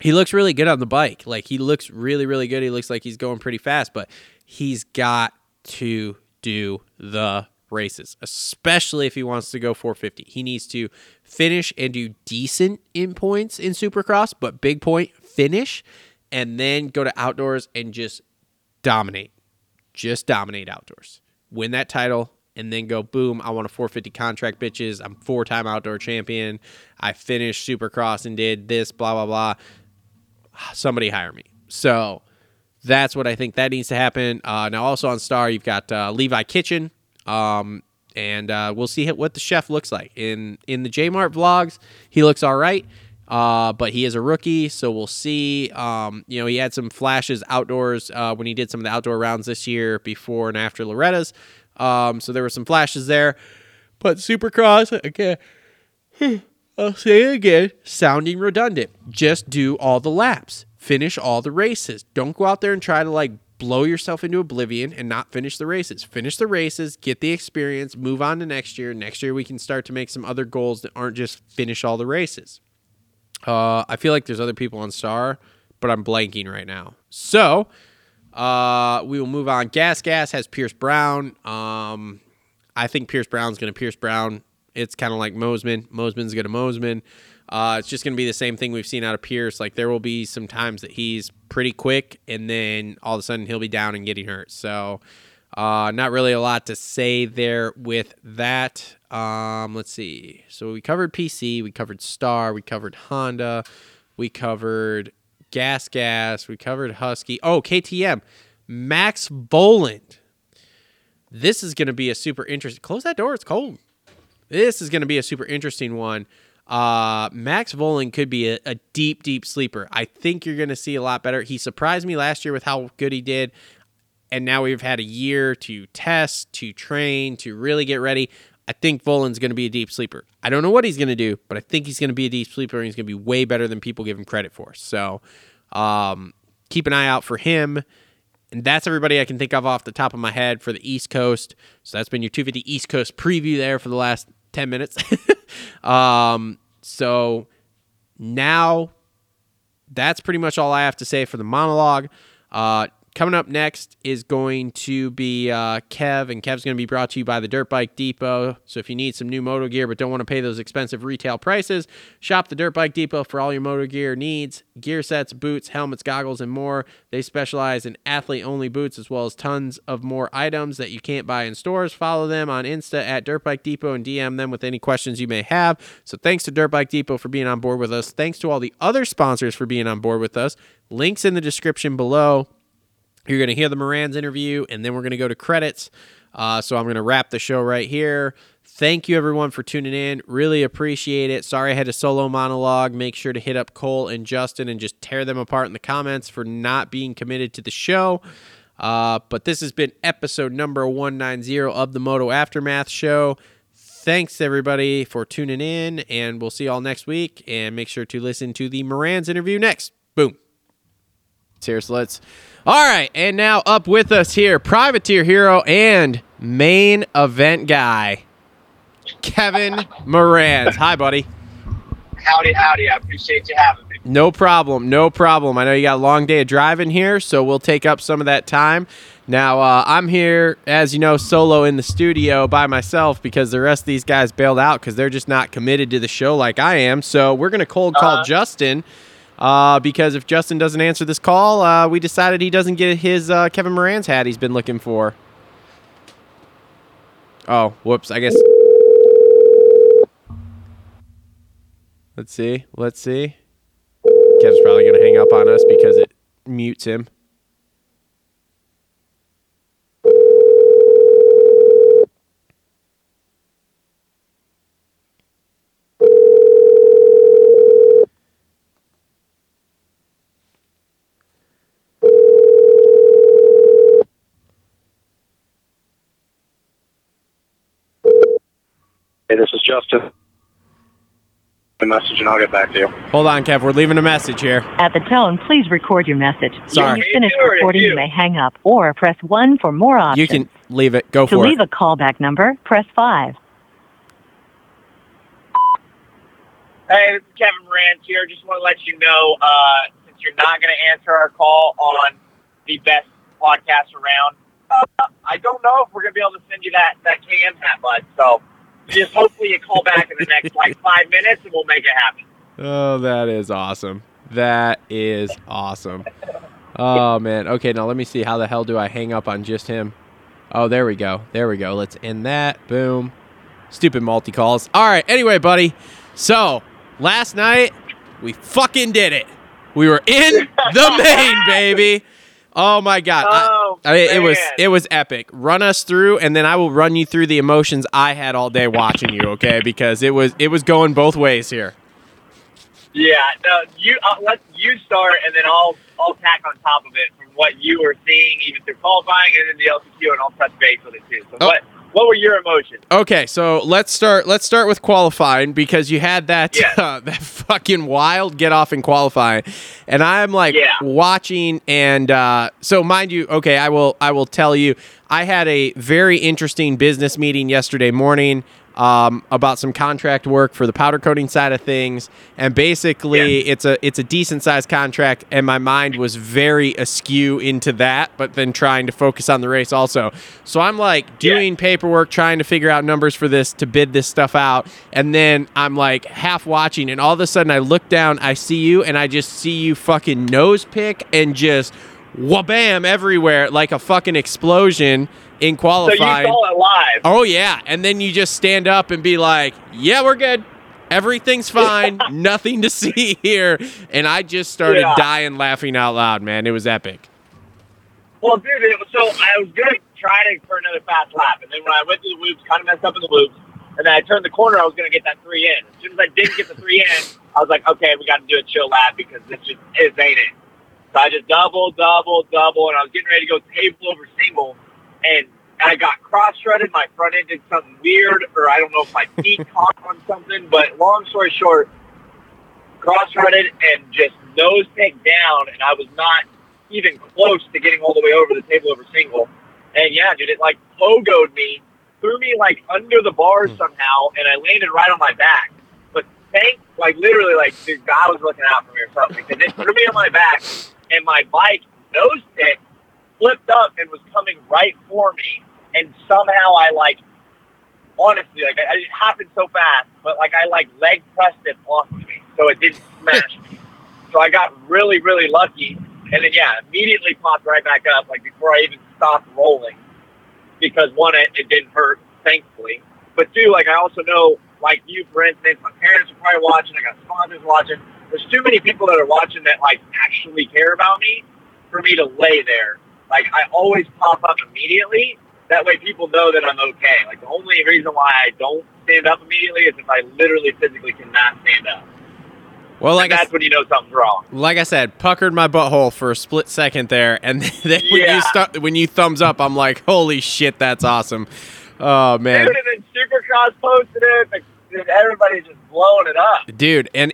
he looks really good on the bike. Like he looks really, really good. He looks like he's going pretty fast, but he's got to do the races, especially if he wants to go 450. He needs to finish and do decent in points in Supercross, but big point finish, and then go to outdoors and just dominate. Just dominate outdoors. Win that title, and then go boom. I want a 450 contract, bitches. I'm four time outdoor champion. I finished Supercross and did this, blah, blah, blah. Somebody hire me. So that's what I think that needs to happen. Uh, now, also on Star, you've got uh, Levi Kitchen. Um, and uh, we'll see what the chef looks like in in the J Mart vlogs. He looks all right, uh, but he is a rookie, so we'll see. Um, you know, he had some flashes outdoors uh, when he did some of the outdoor rounds this year, before and after Loretta's. Um, so there were some flashes there, but Supercross again. I'll say it again, sounding redundant. Just do all the laps, finish all the races. Don't go out there and try to like blow yourself into oblivion and not finish the races. Finish the races, get the experience, move on to next year. Next year, we can start to make some other goals that aren't just finish all the races. Uh, I feel like there's other people on Star, but I'm blanking right now. So uh, we will move on. Gas Gas has Pierce Brown. Um, I think Pierce Brown's going to Pierce Brown. It's kind of like Mosiman. Mosiman's going to Mosiman. Uh, it's just going to be the same thing we've seen out of Pierce. Like there will be some times that he's pretty quick, and then all of a sudden he'll be down and getting hurt. So, uh, not really a lot to say there with that. Um, let's see. So we covered PC, we covered Star, we covered Honda, we covered Gas Gas, we covered Husky. Oh, KTM, Max Vohland. This is going to be a super interesting. Close that door. It's cold. This is going to be a super interesting one. Uh, Max Vohland could be a, a, deep, deep sleeper. I think you're going to see a lot better. He surprised me last year with how good he did. And now we've had a year to test, to train, to really get ready. I think Vohland's going to be a deep sleeper. I don't know what he's going to do, but I think he's going to be a deep sleeper and he's going to be way better than people give him credit for. So um, keep an eye out for him. And that's everybody I can think of off the top of my head for the East Coast. So that's been your 250 East Coast preview there for the last 10 minutes. um, so now that's pretty much all I have to say for the monologue. Uh, Coming up next is going to be uh, Kev, and Kev's going to be brought to you by the Dirt Bike Depot. So if you need some new moto gear but don't want to pay those expensive retail prices, shop the Dirt Bike Depot for all your moto gear needs gear sets, boots, helmets, goggles, and more. They specialize in athlete only boots as well as tons of more items that you can't buy in stores. Follow them on Insta at Dirt Bike Depot and DM them with any questions you may have. So thanks to Dirt Bike Depot for being on board with us. Thanks to all the other sponsors for being on board with us. Links in the description below. You're going to hear the Moranz interview, and then we're going to go to credits. Uh, so I'm going to wrap the show right here. thank you everyone for tuning in. Really appreciate it. Sorry I had a solo monologue. Make sure to hit up Cole and Justin and just tear them apart in the comments for not being committed to the show. Uh, but this has been episode number 190 of the Moto Aftermath Show. Thanks everybody for tuning in, and we'll see you all next week. And make sure to listen to the Moranz interview next. Boom. Cheers, let's. All right, and now up with us here, privateer hero and main event guy, Kevin Moranz. Hi, buddy. Howdy, howdy. I appreciate you having me. No problem, no problem. I know you got a long day of driving here, so we'll take up some of that time. Now, uh, I'm here, as you know, solo in the studio by myself because the rest of these guys bailed out because they're just not committed to the show like I am. So we're going to cold call Uh-huh. Justin uh, because if Justin doesn't answer this call, uh, we decided he doesn't get his uh, Kevin Moranz hat he's been looking for. Oh, whoops. I guess. Let's see. Let's see. Kev's probably going to hang up on us because it mutes him. Justin. A message and I'll get back to you. Hold on, Kev. We're leaving a message here. At the tone, please record your message. Sorry. When you finish Me too, or recording, you? you may hang up or press 1 for more options. You can leave it. Go for. to for leave it. a callback number, press 5. Hey, this is Kevin Moranz here. Just want to let you know, uh, since you're not going to answer our call on the best podcast around, uh, I don't know if we're going to be able to send you that, that KM hat, bud. So just hopefully you call back in the next like five minutes and we'll make it happen. Oh, that is awesome. That is awesome. Oh man. Okay, now let me see. How the hell do I hang up on just him? Oh, there we go. There we go. Let's end that. Boom. Stupid multi calls. All right. Anyway, buddy. So last night we fucking did it. We were in the main, baby. Oh my god. Oh, I mean, it was it was epic. Run us through, and then I will run you through the emotions I had all day watching you. Okay, because it was it was going both ways here. Yeah, no, you uh, let you start, and then I'll I'll tack on top of it from what you were seeing, even through qualifying, and then the LCQ, and I'll touch base with it too. So Oh. what what were your emotions? Okay, so let's start. Let's start with qualifying because you had that Yeah. uh, that fucking wild get off in qualifying, and I'm like Yeah. watching. And uh, so, mind you, okay, I will. I will tell you, I had a very interesting business meeting yesterday morning um, about some contract work for the powder coating side of things, and basically, it's a it's a decent sized contract, and my mind was very askew into that, but then trying to focus on the race also. So I'm like doing paperwork, trying to figure out numbers for this to bid this stuff out, and then I'm like half watching, and all of a sudden I look down, I see you, and I just see you fucking nose pick and just wabam everywhere like a fucking explosion in qualifying. So you saw it live. Oh yeah, and then you just stand up and be like, "Yeah, we're good. Everything's fine. Nothing to see here." And I just started Yeah. dying laughing out loud, man. It was epic. Well, dude, it was, so I was gonna try to for another fast lap, and then when I went through the loops, kind of messed up in the loops, and then I turned the corner, I was gonna get that three in. As soon as I didn't get the three in, I was like, okay, we got to do a chill lap because this just is ain't it. So I just double, double, double, and I was getting ready to go table over single, and I got cross shredded. My front end did something weird, or I don't know if my feet caught on something. But long story short, cross shredded and just nose picked down, and I was not even close to getting all the way over the table over single. And yeah, dude, it like pogoed me, threw me like under the bars hmm. somehow, and I landed right on my back. But thank, like literally, like dude, God was looking out for me or something because it threw me on my back, and my bike nose pick flipped up and was coming right for me, and somehow I like. Honestly, like it happened so fast, but like I like leg pressed it off of me, so it didn't smash me. So I got really, really lucky, and then yeah, immediately popped right back up, like before I even stopped rolling, because one, it, it didn't hurt, thankfully, but two, like I also know, like you, for instance, my parents are probably watching. I got sponsors watching. There's too many people that are watching that like actually care about me for me to lay there. Like I always pop up immediately, That way people know that I'm okay. Like the only reason why I don't stand up immediately is if I literally physically cannot stand up. Well, like and I, that's when you know something's wrong. like I said, puckered my butthole for a split second there, and then when you Yeah. stu- when you thumbs up, I'm like, holy shit, that's awesome. Oh man, Dude, and then Supercross posted it. Dude, everybody's just blowing it up. dude, and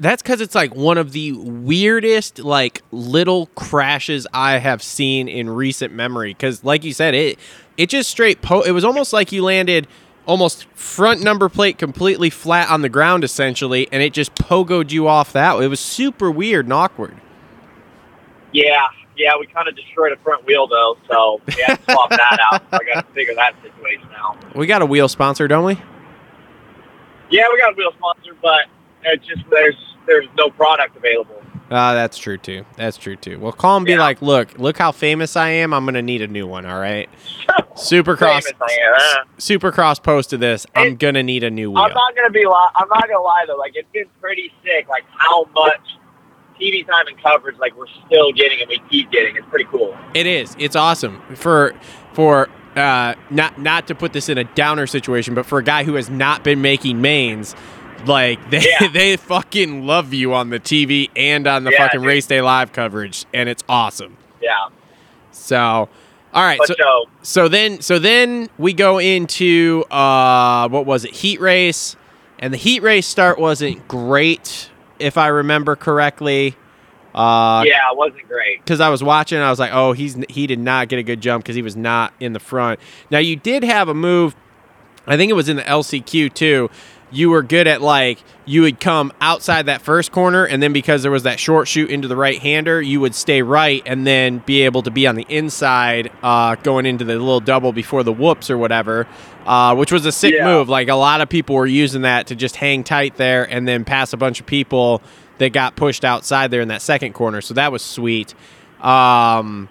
that's because it's like one of the weirdest like little crashes I have seen in recent memory. Because like you said, it it just straight po. It was almost like you landed almost front number plate completely flat on the ground essentially, and it just pogoed you off that. way. It was super weird and awkward. Yeah, yeah, we kind of destroyed a front wheel though, so we had to swap that out. I got to figure that situation out. We got a wheel sponsor, don't we? Yeah, we got a wheel sponsor, but it's just there's there's no product available. Ah, that's true too. That's true too. Well, call and be Yeah. like, look, look how famous I am. I'm gonna need a new one. All right. Supercross. Famous I am, huh? Supercross posted this. I'm gonna need a new wheel. I'm not gonna be li- I'm not gonna lie though. Like it's been pretty sick. Like how much TV time and coverage like we're still getting and we keep getting. It's pretty cool. It is. It's awesome for for uh, not not to put this in a downer situation, but for a guy who has not been making mains, like they Yeah. they fucking love you on the TV and on the Yeah, fucking dude. race day live coverage, and it's awesome. Yeah. So, all right. But So, so so then so then we go into uh what was it heat race and the heat race start wasn't great if i remember correctly uh yeah, it wasn't great. because i was watching i was like oh he's he did not get a good jump because he was not in the front now you did have a move i think it was in the lcq too you were good at like you would come outside that first corner and then because there was that short shoot into the right hander you would stay right and then be able to be on the inside uh, going into the little double before the whoops or whatever uh, which was a sick Yeah. move like a lot of people were using that to just hang tight there and then pass a bunch of people that got pushed outside there in that second corner so that was sweet um,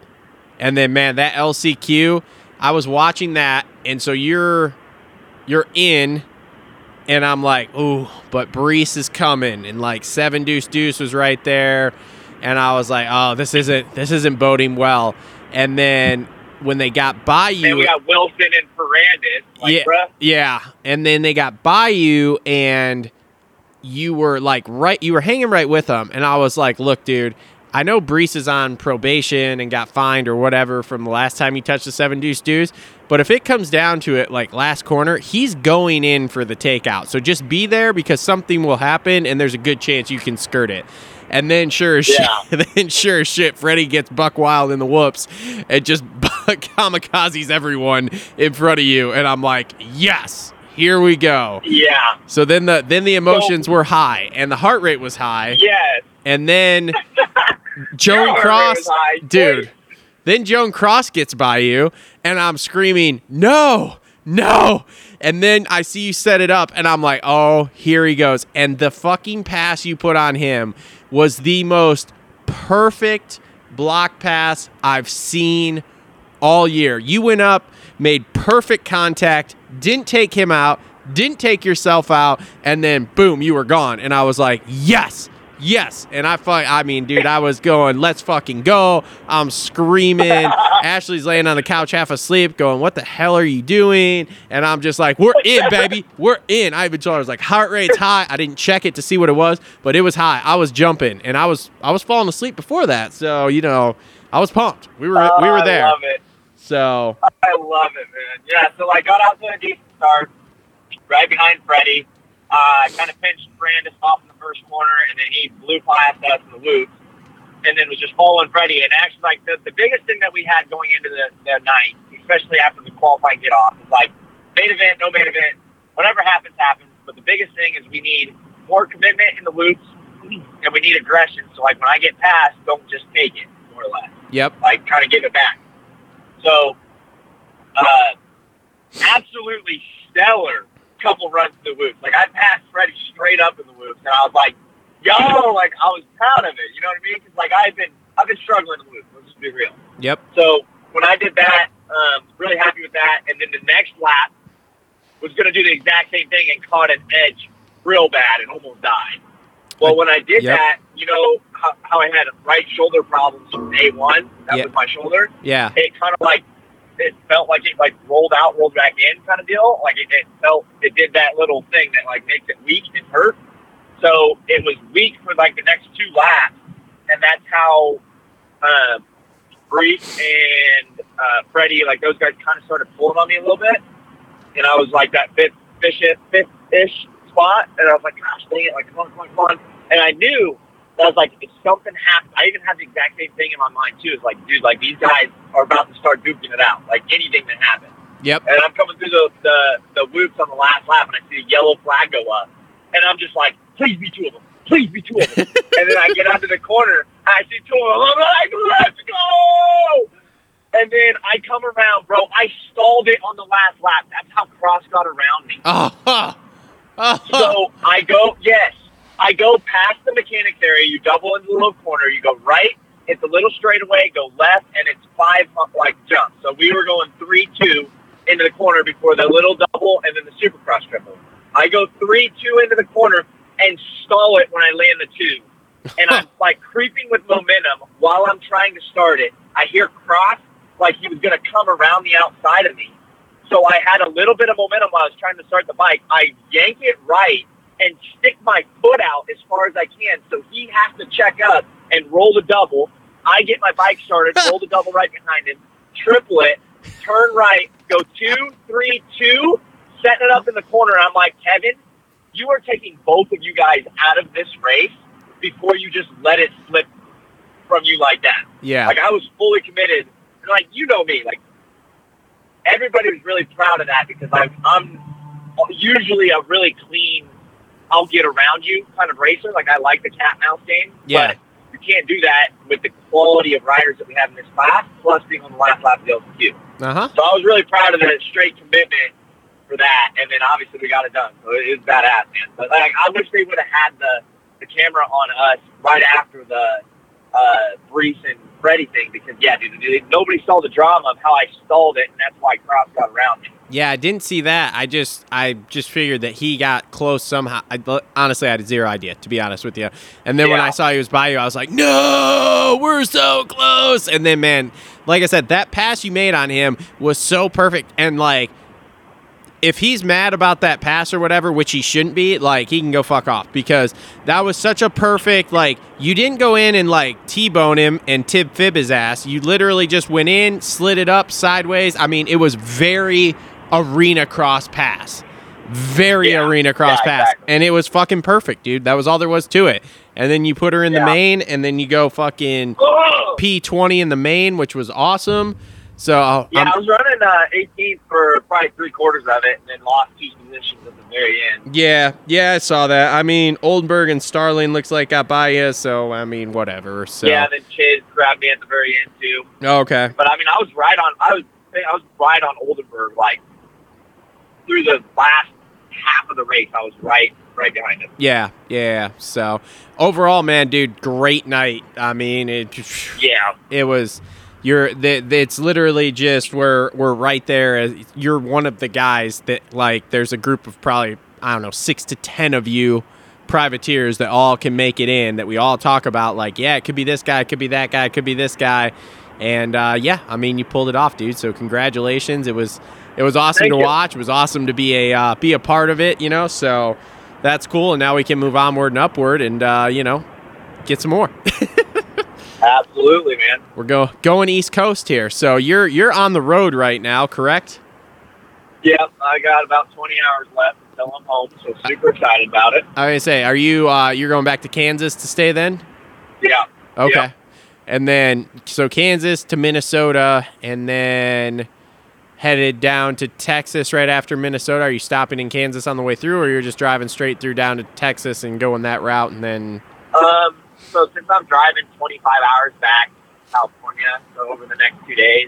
and then man that lcq i was watching that and so you're you're in and I'm like, ooh, but Brees is coming, and like seven deuce deuce was right there, and I was like, oh, this isn't this isn't boding well. And then when they got by And you, we got Wilson and Ferrandis. Like, yeah, bruh, yeah, and then they got by you, and you were like right, you were hanging right with them, and I was like, look, dude. I know Brees is on probation and got fined or whatever from the last time he touched the seven deuce deuce, but if it comes down to it, like last corner, he's going in for the takeout. So just be there because something will happen and there's a good chance you can skirt it. And then sure as Yeah. shit, then sure as shit, Freddie gets buck wild in the whoops and just kamikazes everyone in front of you. And I'm like, yes, here we go. yeah, So then the then the emotions were high and the heart rate was high. yes. And then Joan Your heart rate Cros, dude. Then Joan Cros gets by you, and I'm screaming, no, no. And then I see you set it up, and I'm like, oh, here he goes. And the fucking pass you put on him was the most perfect block pass I've seen all year. You went up, made perfect contact, didn't take him out, didn't take yourself out, and then boom, you were gone. And I was like, yes, yes. And I, fu- I mean, dude, I was going, let's fucking go. I'm screaming. Ashley's laying on the couch half asleep, going, what the hell are you doing? And I'm just like, we're in, baby, we're in. I even told her, I was like, heart rate's high. I didn't check it to see what it was, but it was high. I was jumping, and I was, I was falling asleep before that. So you know, I was pumped. We were, we Oh, were I there. So I love it, man. Yeah, so I got out to a decent start, right behind Freddie. Uh, kind of pinched Brandis off in the first corner, and then he blew past us in the loops, and then was just following Freddie. And actually, like the, the biggest thing that we had going into the, the night, especially after the qualifying get off, is like main event, no main event, whatever happens, happens. But the biggest thing is we need more commitment in the loops, and we need aggression. So like when I get past, don't just take it, more or less yep, like kind of give it back. So, uh, absolutely stellar couple runs to the whoops. Like I passed Freddie straight up in the whoops, and I was like, "Yo!" Like I was proud of it. You know what I mean? Cause, like I've been, I've been struggling in the whoops. Let's just be real. yep. So when I did that, um, really happy with that. And then the next lap was going to do the exact same thing and caught an edge real bad and almost died. Well, when I did Yep. that, you know how, how I had right shoulder problems from day one. That Yeah. was my shoulder Yeah. it kind of like it felt like it like rolled out, rolled back in kind of deal. Like it, it felt it did that little thing that like makes it weak and hurt. So it was weak for like the next two laps, and that's how uh, Brees and uh, Freddie, like those guys, kind of started pulling on me a little bit, and I was like that fifth, fish, fifth ish spot, and I was like, gosh, dang it, like come on, come on, come on, and I knew. That I was like, if something happens, I even had the exact same thing in my mind too. It's like, dude, like these guys are about to start duking it out. Like anything that happens. Yep. And I'm coming through the, the, the whoops on the last lap, and I see a yellow flag go up. And I'm just like, please be two of them. Please be two of them. and then I get out to the corner, and I see two of them. I'm like, let's go! And then I come around, bro. I stalled it on the last lap. That's how Cros got around me. Oh, huh. oh, huh. So I go, yes, I go past the mechanics area. You double into the little corner. You go right. It's a little straightaway. Go left, and it's five like jumps. So we were going three two into the corner before the little double and then the supercross triple. I go three two into the corner and stall it when I land the two, and I'm like creeping with momentum while I'm trying to start it. I hear Cros like he was going to come around the outside of me. So I had a little bit of momentum while I was trying to start the bike. I yank it right and stick my foot out as far as I can. So he has to check up and roll the double. I get my bike started, roll the double right behind him, triple it, turn right, go two, three, two, setting it up in the corner. I'm like, Kevin, you are taking both of you guys out of this race before you just let it slip from you like that. yeah. Like I was fully committed. And like you know me, like everybody was really proud of that because I'm I'm usually a really clean, I'll get around you kind of racer. Like I like the cat mouse game. Yeah. But you can't do that with the quality of riders that we have in this class, plus being on the last lap of the LCQ. Uh huh. So I was really proud of the straight commitment for that, and then obviously we got it done. So it is badass, man. But like, I wish they would have had the the camera on us right after the uh, Brees and Freddie thing because yeah, dude, dude, nobody saw the drama of how I stalled it, and that's why Cros got around me. Yeah, I didn't see that. I just I just figured that he got close somehow. I honestly I had zero idea to be honest with you. And then when I saw he was by you, I was like, "No, we're so close." And then man, like I said, that pass you made on him was so perfect and like if he's mad about that pass or whatever, which he shouldn't be, like he can go fuck off because that was such a perfect like you didn't go in and like T-bone him and tib fib his ass. You literally just went in, slid it up sideways. I mean, it was very arena cross pass. Very Yeah. arena cross Yeah, pass. exactly. And it was fucking perfect, dude. That was all there was to it. And then you put her in the main and then you go fucking Oh! P20 in the main, which was awesome. So uh, Yeah, I'm- I was running uh, 18th for probably three quarters of it, and then lost two positions at the very end. Yeah, yeah, I saw that. I mean, Oldenburg and Starling looks like got by you, so I mean, whatever. So Yeah, then Chase grabbed me at the very end too. okay, But I mean, I was right on. I was I was right on Oldenburg like through the last half of the race. I was right right behind him. yeah, yeah. So overall, man, dude, great night. I mean, it Yeah, it was. You're the, the- it's literally just we're we're right there. You're one of the guys that like. There's a group of probably I don't know six to ten of you privateers that all can make it in. That we all talk about. Like, yeah, it could be this guy, it could be that guy, it could be this guy. And uh, yeah, I mean, you pulled it off, dude. So congratulations. It was it was awesome Thank to you. watch. It was awesome to be a uh, be a part of it. You know, so that's cool. And now we can move onward and upward, and uh, you know, get some more. absolutely, man. We're go going East Coast here. So you're you're on the road right now, correct? Yep, I got about 20 hours left until I'm home, so super excited about it. I was gonna say, are you uh, you're going back to Kansas to stay then? Yeah, Okay. Yeah. And then so Kansas to Minnesota, and then headed down to Texas right after Minnesota. Are you stopping in Kansas on the way through, or you're just driving straight through down to Texas and going that route, and then Um, so since I'm driving 25 hours back to California, so over the next two days,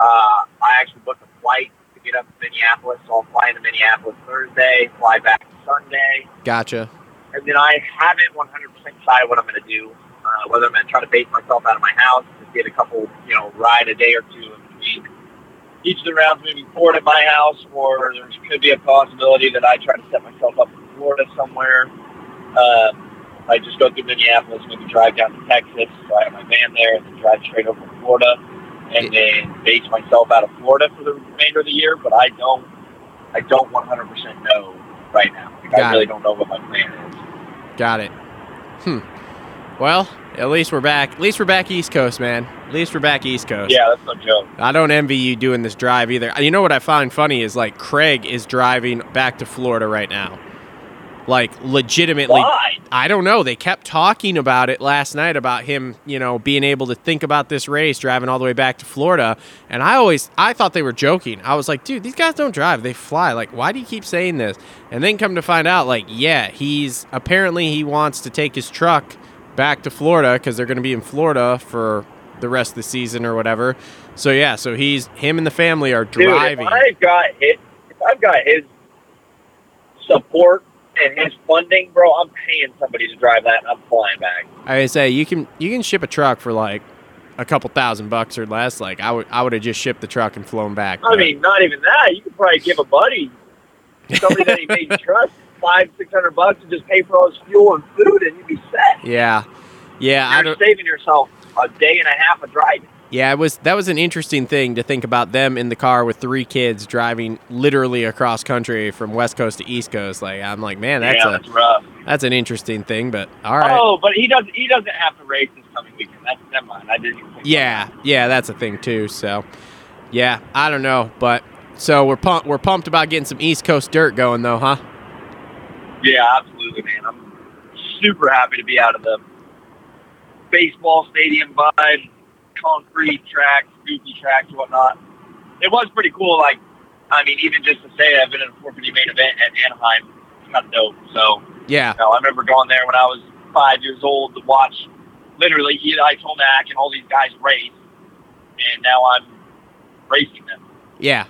uh, I actually booked a flight to get up to Minneapolis. So I'll fly into Minneapolis Thursday, fly back Sunday, gotcha. and then I haven't 100% decided what I'm going to do. Uh, whether I'm going to try to base myself out of my house, just get a couple, you know, ride a day or two in between each of the rounds moving forward at my house, or there could be a possibility that I try to set myself up in Florida somewhere. Um, I just go through Minneapolis, maybe drive down to Texas, so I have my van there, and then drive straight over to Florida. and then base myself out of Florida for the remainder of the year. But I don't, I don't 100% know right now. Like, I really it. don't know what my plan is. Got it. Hmm. Well, at least we're back. At least we're back East Coast, man. At least we're back East Coast. Yeah, that's no joke. I don't envy you doing this drive either. You know what I find funny is like Craig is driving back to Florida right now. Like legitimately Why? I don't know. They kept talking about it last night about him, you know, being able to think about this race driving all the way back to Florida. And I always I thought they were joking. I was like, dude, these guys don't drive, they fly. Like, why do you keep saying this? And then come to find out, like, yeah, he's apparently he wants to take his truck back to Florida because they're going to be in Florida for the rest of the season or whatever. So yeah, so he's him and the family are Dude, driving. if I've got his, if I've got his support and his funding, bro, I'm paying somebody to drive that, and I'm flying back. I say you can you can ship a truck for like a couple thousand bucks or less. Like I would I would have just shipped the truck and flown back. I mean, not even that. You could probably give a buddy somebody that he made trust five, six hundred bucks and just pay for all his fuel and food, and you'd be set. yeah, yeah, You're saving yourself a day and a half of driving. yeah. It was that was an interesting thing to think about them in the car with three kids driving literally across country from West Coast to East Coast. Like I'm like, man, that's yeah, a that's rough. that's an interesting thing. But all right, Oh, but he doesn't. He doesn't have to race this coming weekend. That's never mind. I didn't yeah, yeah, that's a thing too. So yeah, I don't know, but so we're pumped we're pumped about getting some East Coast dirt going though, huh? Yeah, absolutely, man. I'm super happy to be out of the baseball stadium vibe, concrete tracks, goofy tracks, whatnot. It was pretty cool. Like, I mean, even just to say I've been in a 450 main event at Anaheim, it's kind of dope. So, Yeah, you know, I remember going there when I was five years old to watch literally Eli Tomac and all these guys race, and now I'm racing them. yeah,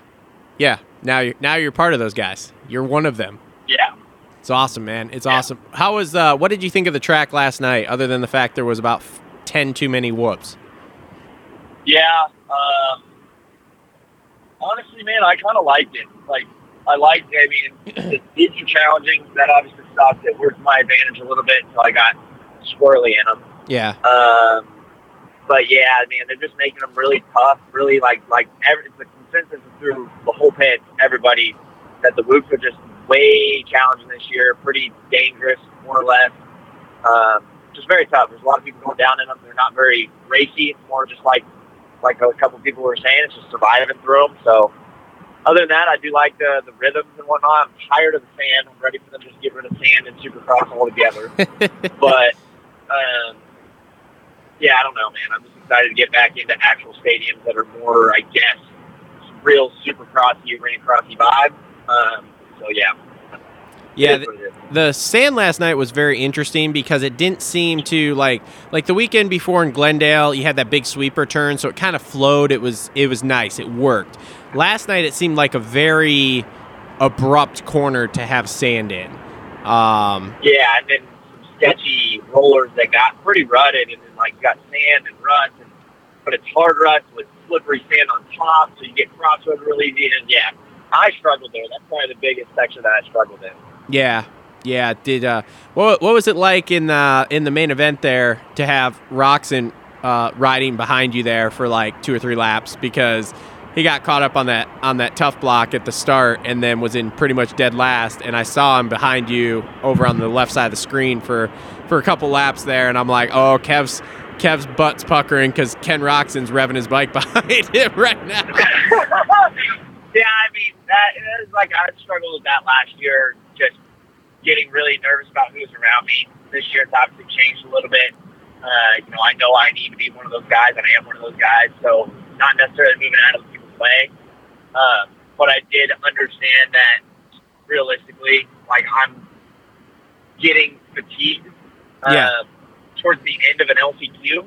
yeah. Now you're now you're part of those guys. You're one of them. Yeah. It's awesome, man. It's Yeah. awesome. How was uh what did you think of the track last night other than the fact there was about f- 10 too many whoops? Yeah. Um, honestly, man, I kind of liked it. Like, I liked. I mean, the are challenging. That obviously stopped. It worked my advantage a little bit until I got squirrely in them. Yeah. Um, but yeah, I mean, they're just making them really tough. Really, like, like every, the consensus is through the whole pit. Everybody that the whoops are just way challenging this year. Pretty dangerous, more or less. Um, just very tough. There's a lot of people going down in them. They're not very racy. It's more just like like a couple people were saying. It's just surviving through them. So other than that, I do like the the rhythms and whatnot. I'm tired of the sand. I'm ready for them to just get rid of sand and supercross altogether. but um, yeah, I don't know, man. I'm just excited to get back into actual stadiums that are more, I guess, real supercrossy, arena crossy vibe. Um, so yeah, Yeah, it is what it is. the sand last night was very interesting because it didn't seem to like like the weekend before in Glendale you had that big sweeper turn so it kind of flowed it was it was nice it worked last night it seemed like a very abrupt corner to have sand in um Yeah, and then some sketchy rollers that got pretty rutted, and then like got sand and ruts, and but it's hard ruts with slippery sand on top, so you get crossroad really easy. And yeah, I struggled there. That's probably the biggest section that I struggled in. yeah yeah did uh what, what was it like in the in the main event there to have Roczen uh riding behind you there for like two or three laps because he got caught up on that on that tough block at the start and then was in pretty much dead last and I saw him behind you over on the left side of the screen for for a couple laps there and I'm like oh Kev's Kev's butt's puckering because Ken Roczen's revving his bike behind him right now yeah, I mean that is like I struggled with that last year, just getting really nervous about who's around me. This year it's obviously changed a little bit. Uh, you know, I know I need to be one of those guys, and I am one of those guys. So not necessarily moving out of people's way, um, but I did understand that realistically, like I'm getting fatigued uh, Yeah. towards the end of an LCQ.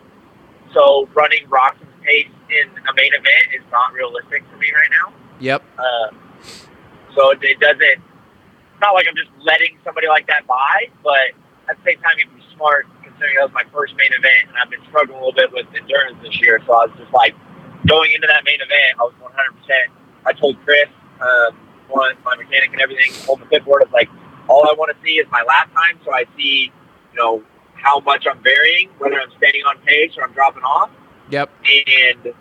So running Roczen's pace in a main event is not realistic for me right now. Yep Um, so it, doesn't. It's not like I'm just letting somebody like that by, but at the same time, you have to be smart considering that was my first main event, and I've been struggling a little bit with endurance this year. So I was just like going into that main event, I was 100. percent I told Chris, um, one my mechanic and everything, hold the fifth board. It's like all I want to see is my lap time, so I see, you know, how much I'm varying, whether I'm staying on pace or I'm dropping off yep and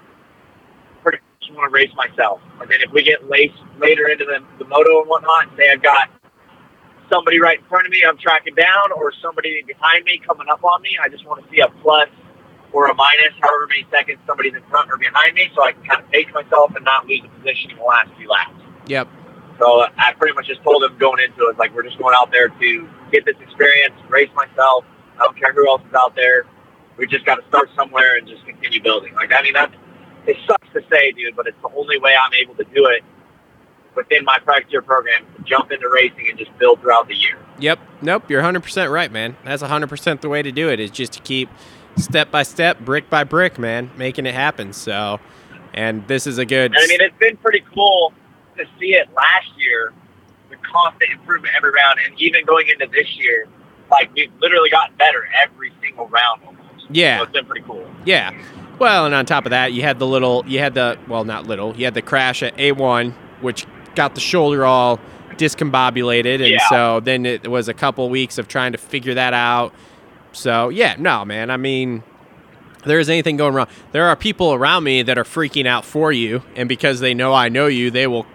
just want to race myself. And then if we get late later into the, the moto and whatnot, and say I've got somebody right in front of me I'm tracking down, or somebody behind me coming up on me, I just want to see a plus or a minus, however many seconds somebody's in front or behind me, so I can kind of pace myself and not lose a position in the last few laps. Yep. So uh, I pretty much just told them going into it, like we're just going out there to get this experience, race myself. I don't care who else is out there. We just got to start somewhere and just continue building. Like I mean, that it sucks to say, dude, but it's the only way I'm able to do it within my practice year program to jump into racing and just build throughout the year. Yep. Nope. You're 100% right, man. That's 100% the way to do it is just to keep step by step, brick by brick, man, making it happen. So, and this is a good. And I mean, it's been pretty cool to see it last year, the constant improvement every round, and even going into this year, like we've literally gotten better every single round almost. Yeah. So it's been pretty cool. Yeah. Well, and on top of that, you had the little, you had the, well, not little, you had the crash at A1, which got the shoulder all discombobulated. And Yeah. so then it was a couple weeks of trying to figure that out. So, yeah, no, man. I mean, there is anything going wrong. There are people around me that are freaking out for you. And because they know I know you, they will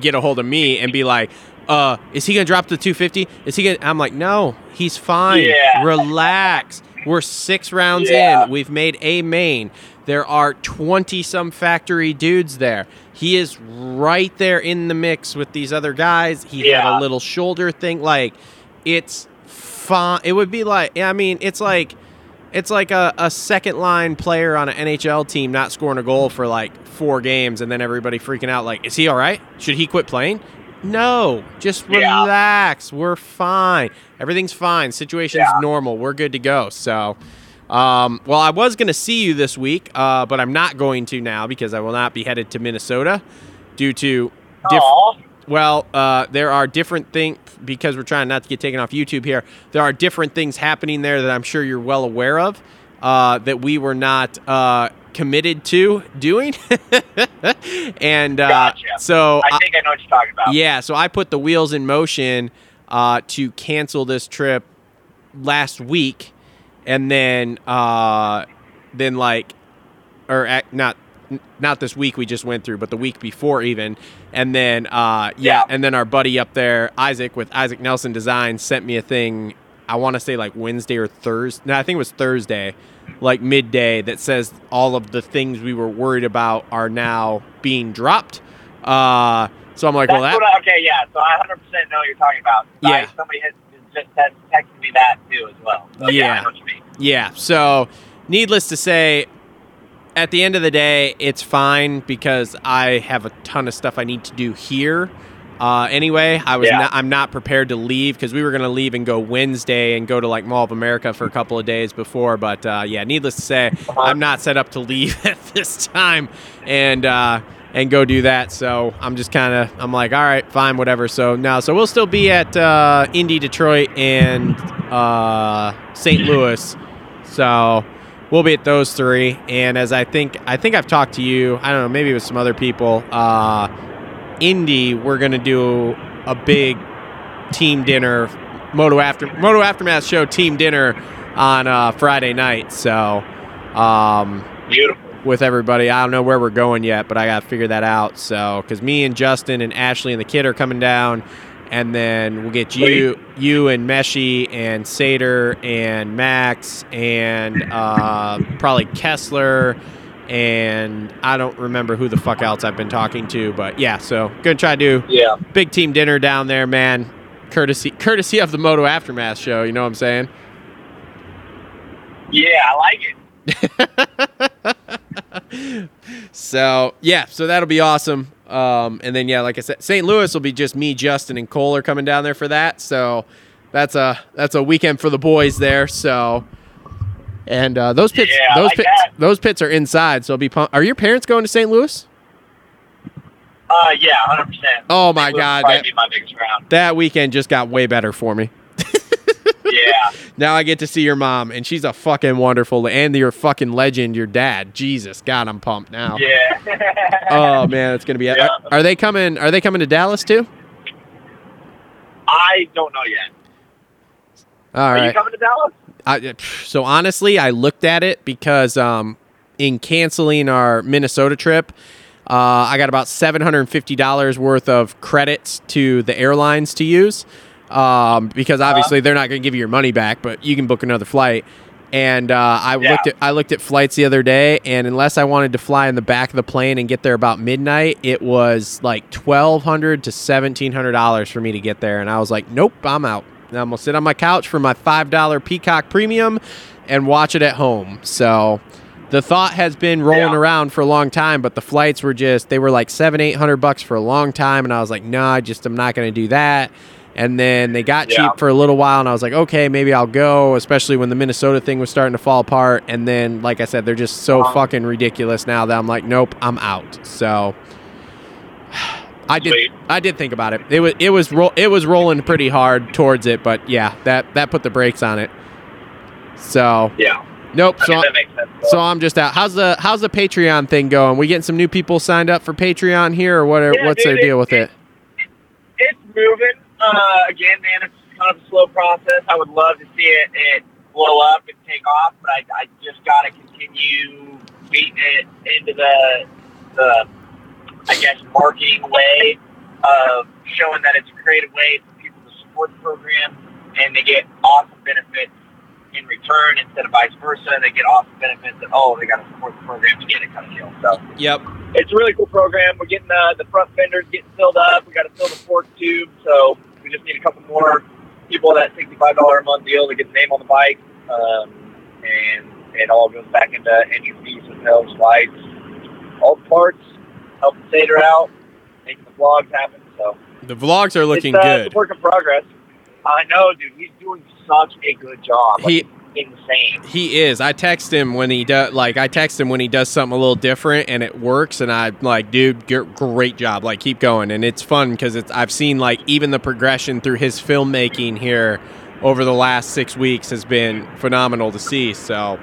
get a hold of me and be like, uh, is he gonna drop the 250? Is he gonna? I'm like, no, he's fine. Yeah. Relax. We're six rounds Yeah. in. We've made a main. There are 20 some factory dudes there. He is right there in the mix with these other guys. He had a little shoulder thing. Like, it's fine. It would be like, I mean, it's like, it's like a, a second line player on an NHL team not scoring a goal for like four games and then everybody freaking out like, is he all right? Should he quit playing? No, just Yeah. relax. We're fine. Everything's fine. Situation's Yeah. normal. We're good to go. So, um, well, I was going to see you this week, uh, but I'm not going to now because I will not be headed to Minnesota due to diff- Aw. well, uh, there are different things because we're trying not to get taken off YouTube here. There are different things happening there that I'm sure you're well aware of uh, that we were not uh, committed to doing, and uh, Gotcha. so I think I know what you're talking about. yeah, so I put the wheels in motion uh, to cancel this trip last week, and then uh, then like, or at, not not this week we just went through, but the week before even, and then uh, yeah, Yeah. and then our buddy up there, Isaac with Isaac Nelson Design, sent me a thing. I want to say like Wednesday or Thursday. No, I think it was Thursday, like midday, that says all of the things we were worried about are now being dropped. Uh, so I'm like, That's well, that I, okay, yeah. So I 100% know what you're talking about. Yeah. I, somebody has just has texted me that too as well. So, yeah. Yeah. I know what you mean. Yeah. So, needless to say, at the end of the day, it's fine because I have a ton of stuff I need to do here. Uh, anyway, I was Yeah. not, I'm not prepared to leave because we were going to leave and go Wednesday and go to like Mall of America for a couple of days before. But uh, yeah, needless to say, Uh-huh. I'm not set up to leave at this time and uh, and go do that. So I'm just kind of I'm like, all right, fine, whatever. So now, so we'll still be at uh, Indy, Detroit, and uh, St. Louis. So we'll be at those three. And as I think, I think I've talked to you. I don't know, maybe with some other people. Indy, we're gonna do a big team dinner, Moto after Moto Aftermath show team dinner on uh, Friday night. So um, Beautiful. with everybody, I don't know where we're going yet, but I got to figure that out. So because me and Justin and Ashley and the kid are coming down. And then we'll get you, you and Meshey and Sater and Max and uh, probably Kessler and I don't remember who the fuck else I've been talking to, but yeah. So gonna try to do Yeah. big team dinner down there, man. Courtesy, courtesy of the Moto Aftermath show. You know what I'm saying? Yeah, I like it. So yeah, so that'll be awesome. Um, and then yeah, like I said, St. Louis will be just me, Justin, and Cole are coming down there for that. So that's a that's a weekend for the boys there. So and uh, those pits, Yeah, those like pits, that. those pits are inside. So it'll be. Pump- are your parents going to St. Louis? Uh, yeah, 100%. Oh my God, that- be my biggest round. That weekend just got way better for me. Yeah. Now I get to see your mom, and she's a fucking wonderful, and your fucking legend, your dad. Jesus, God, I'm pumped now. Yeah. Oh man, it's gonna be. Yeah. Are, are they coming? Are they coming to Dallas too? I don't know yet. All Are you coming to Dallas? I, so honestly, I looked at it because um, in canceling our Minnesota trip, Uh, I got about seven hundred and fifty dollars worth of credits to the airlines to use um, because obviously they're not going to give you your money back, but you can book another flight. And uh, I Yeah. looked at I looked at flights the other day, and unless I wanted to fly in the back of the plane and get there about midnight, it was like twelve hundred to seventeen hundred dollars for me to get there. And I was like, nope, I'm out. I'm gonna sit on my couch for my five dollar Peacock Premium and watch it at home. So the thought has been rolling Yeah. around for a long time, but the flights were just they were like seven, eight hundred bucks for a long time, and I was like, no, I just I'm not gonna do that. And then they got Yeah. cheap for a little while, and I was like, okay, maybe I'll go, especially when the Minnesota thing was starting to fall apart. And then, like I said, they're just so Uh-huh. fucking ridiculous now that I'm like, nope, I'm out. So I did Sweet. I did think about it. It was it was ro- it was rolling pretty hard towards it, but yeah, that that put the brakes on it. So Yeah. nope. I So mean, sense. so I'm just out. How's the how's the Patreon thing going? We getting some new people signed up for Patreon here, or what? Are, Yeah, what's dude, their deal it- with it? it's moving. Uh, again, man, it's kind of a slow process. I would love to see it, it blow up and take off, but I, I just got to continue beating it into the, the, I guess, marketing way of showing that it's a creative way for people to support the program and they get awesome benefits in return instead of vice versa. They get awesome benefits that, oh, they got to support the program to get it kind of deal. So, Yep. it's a really cool program. We're getting uh, the front fenders getting filled up. We got to fill the fork tube, so we just need a couple more people that sixty-five dollar a month deal to get the name on the bike, um, and it all goes back into entry fees, hotels, flights, all parts, helping Sater out, making the vlogs happen. So The vlogs are looking it's, uh, good. It's a work in progress. I know, dude. He's doing such a good job. Like, He insane. he is. I text him when he does like I text him when he does something a little different and it works, and I'm like, dude, great job. Like keep going, and it's fun because it's I've seen like even the progression through his filmmaking here over the last six weeks has been phenomenal to see. So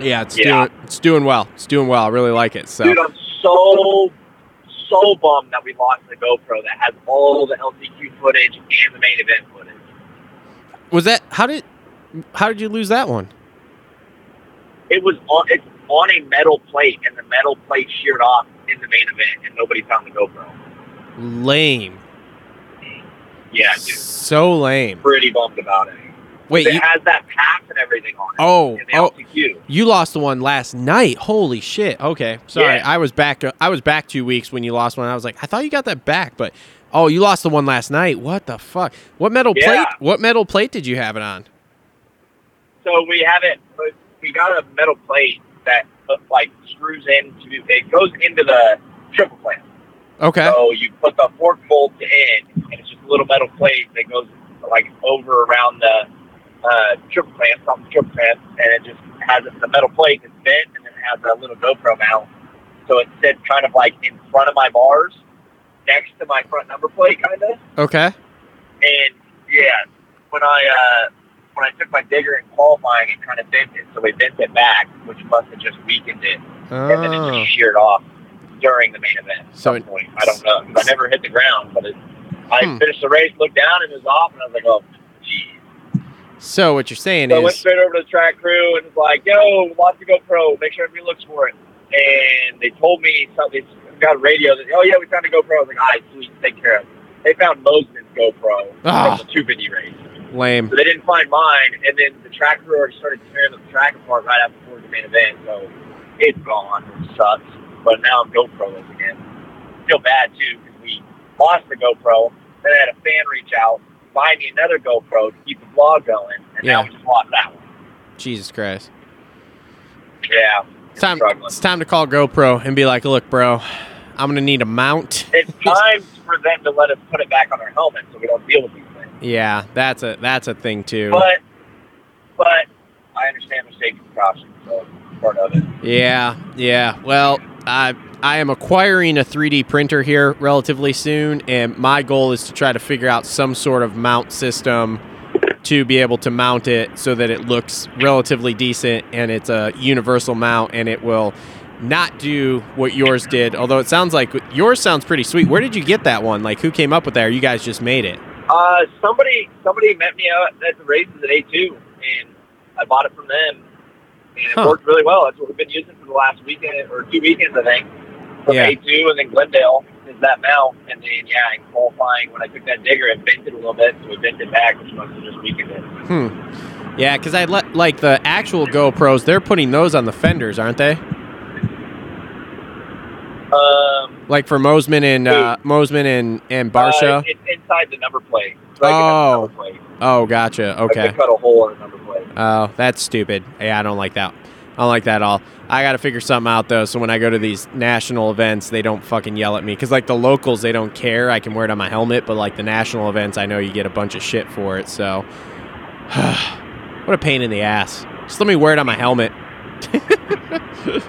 yeah, it's Yeah. doing it's doing well. It's doing well. I really like it. So Dude, I'm so so bummed that we lost the GoPro that has all the LCQ footage and the main event footage. was that how did how did you lose that one? It was on it's on a metal plate, and the metal plate sheared off in the main event, and nobody found the GoPro. Lame. Yeah, dude, So lame. pretty bummed about it. Wait, it you, has that pass and everything on it. Oh, oh. You lost the one last night. Holy shit. Okay, sorry. Yeah. I was back. I was back two weeks when you lost one. I was like, I thought you got that back, but oh, you lost the one last night. What the fuck? What metal Yeah. plate? What metal plate did you have it on? So we have it. We got a metal plate that uh, like screws into. It it goes into the triple clamp. Okay. So you put the fork bolt in, and it's just a little metal plate that goes like over around the uh, triple clamp, something triple clamp, and it just has the metal plate that's bent, and then it has a little GoPro mount. So it sits kind of like in front of my bars, next to my front number plate, kind of. Okay. And yeah, when I uh, when I took my digger in qualifying, it kind of bent it, so we bent it back, which must have just weakened it, and then it Oh. just sheared off during the main event. So some it- point, I don't know 'cause I never hit the ground, but it, I Hmm. finished the race, looked down, and it was off, and I was like, oh, geez. So what you're saying So I went straight over to the track crew and was like, yo, lots to GoPro, make sure everybody looks for it. And they told me something, got a radio that, oh yeah, we found a GoPro. I was like, all right, sweet, take care of it. They found Mosiman's GoPro Ah. from the 250 race. lame. So they didn't find mine, and then the track crew already started tearing the track apart right after the main event. So it's gone, which sucks. But now I'm GoPro-less again. Feel bad too because we lost the GoPro. Then I had a fan reach out, buy me another GoPro to keep the vlog going, and now Yeah. we just lost that one. Jesus Christ. Yeah, It's time. struggling. It's time to call GoPro and be like, look, bro, I'm gonna need a mount. It's time for them to let us put it back on our helmet so we don't deal with these things. Yeah, that's a that's a thing too. But, but I understand the safety precautions, so part of it. Yeah, yeah. Well, I I am acquiring a 3D printer here relatively soon, and my goal is to try to figure out some sort of mount system to be able to mount it so that it looks relatively decent and it's a universal mount and it will not do what yours did. Although it sounds like yours sounds pretty sweet. Where did you get that one? Like who came up with that? Or you guys just made it? Uh, somebody somebody met me out at the races at A2, and I bought it from them, and it Huh. worked really well. That's what we've been using for the last weekend or two weekends, I think. From Yeah. A2 and then Glendale is that mount. And then, yeah, in qualifying, when I took that digger, it bent it a little bit, so we bent it back, which must have just weakened it. Hmm. Yeah, because I let like the actual GoPros. They're putting those on the fenders, aren't they? Um, Like for Mosiman and uh, Mosiman and and Barsha. Uh, it's inside the number plate. So I can have Oh. number plate. oh, gotcha. Okay. cut a hole in the number plate. Oh, that's stupid. Yeah, I don't like that. I don't like that at all. I got to figure something out though. So when I go to these national events, they don't fucking yell at me because like the locals, they don't care. I can wear it on my helmet, but like the national events, I know you get a bunch of shit for it. So what a pain in the ass. Just let me wear it on my helmet.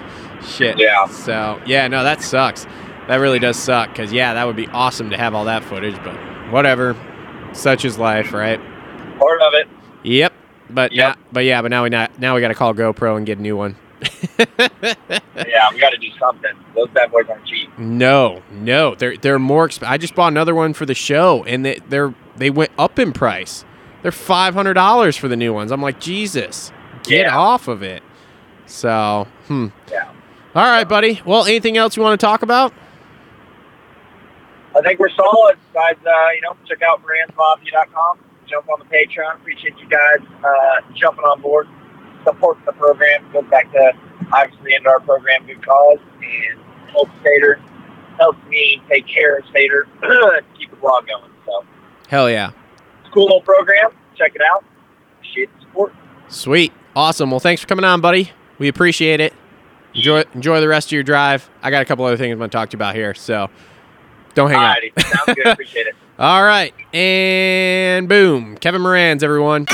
shit. Yeah. So yeah, no, that sucks. That really does suck because yeah, that would be awesome to have all that footage, but whatever. Such is life, right? Part of it. Yep. But yeah, but yeah, but now we not now we got to call GoPro and get a new one. Yeah, we got to do something. Those bad boys aren't cheap. no, no, they're they're more. Exp- I just bought another one for the show, and they they're they went up in price. They're five hundred dollars for the new ones. I'm like Jesus, get Yeah. off of it. So, hmm. Yeah. All right, buddy. Well, anything else you want to talk about? I think we're solid, guys. Uh, you know, check out brandsmafia.com. Jump on the Patreon. Appreciate you guys uh, jumping on board, supporting the program. Goes back to obviously into our program, good cause, and helps Stater, helps me take care of Stater, keep the blog going. So, Hell yeah, it's a cool little program. Check it out. Appreciate the support. sweet, awesome. Well, thanks for coming on, buddy. We appreciate it. Enjoy enjoy the rest of your drive. I got a couple other things I'm going to talk to you about here, so don't hang up. Sounds good. Appreciate it. All right, and boom, Kevin Moranz everyone.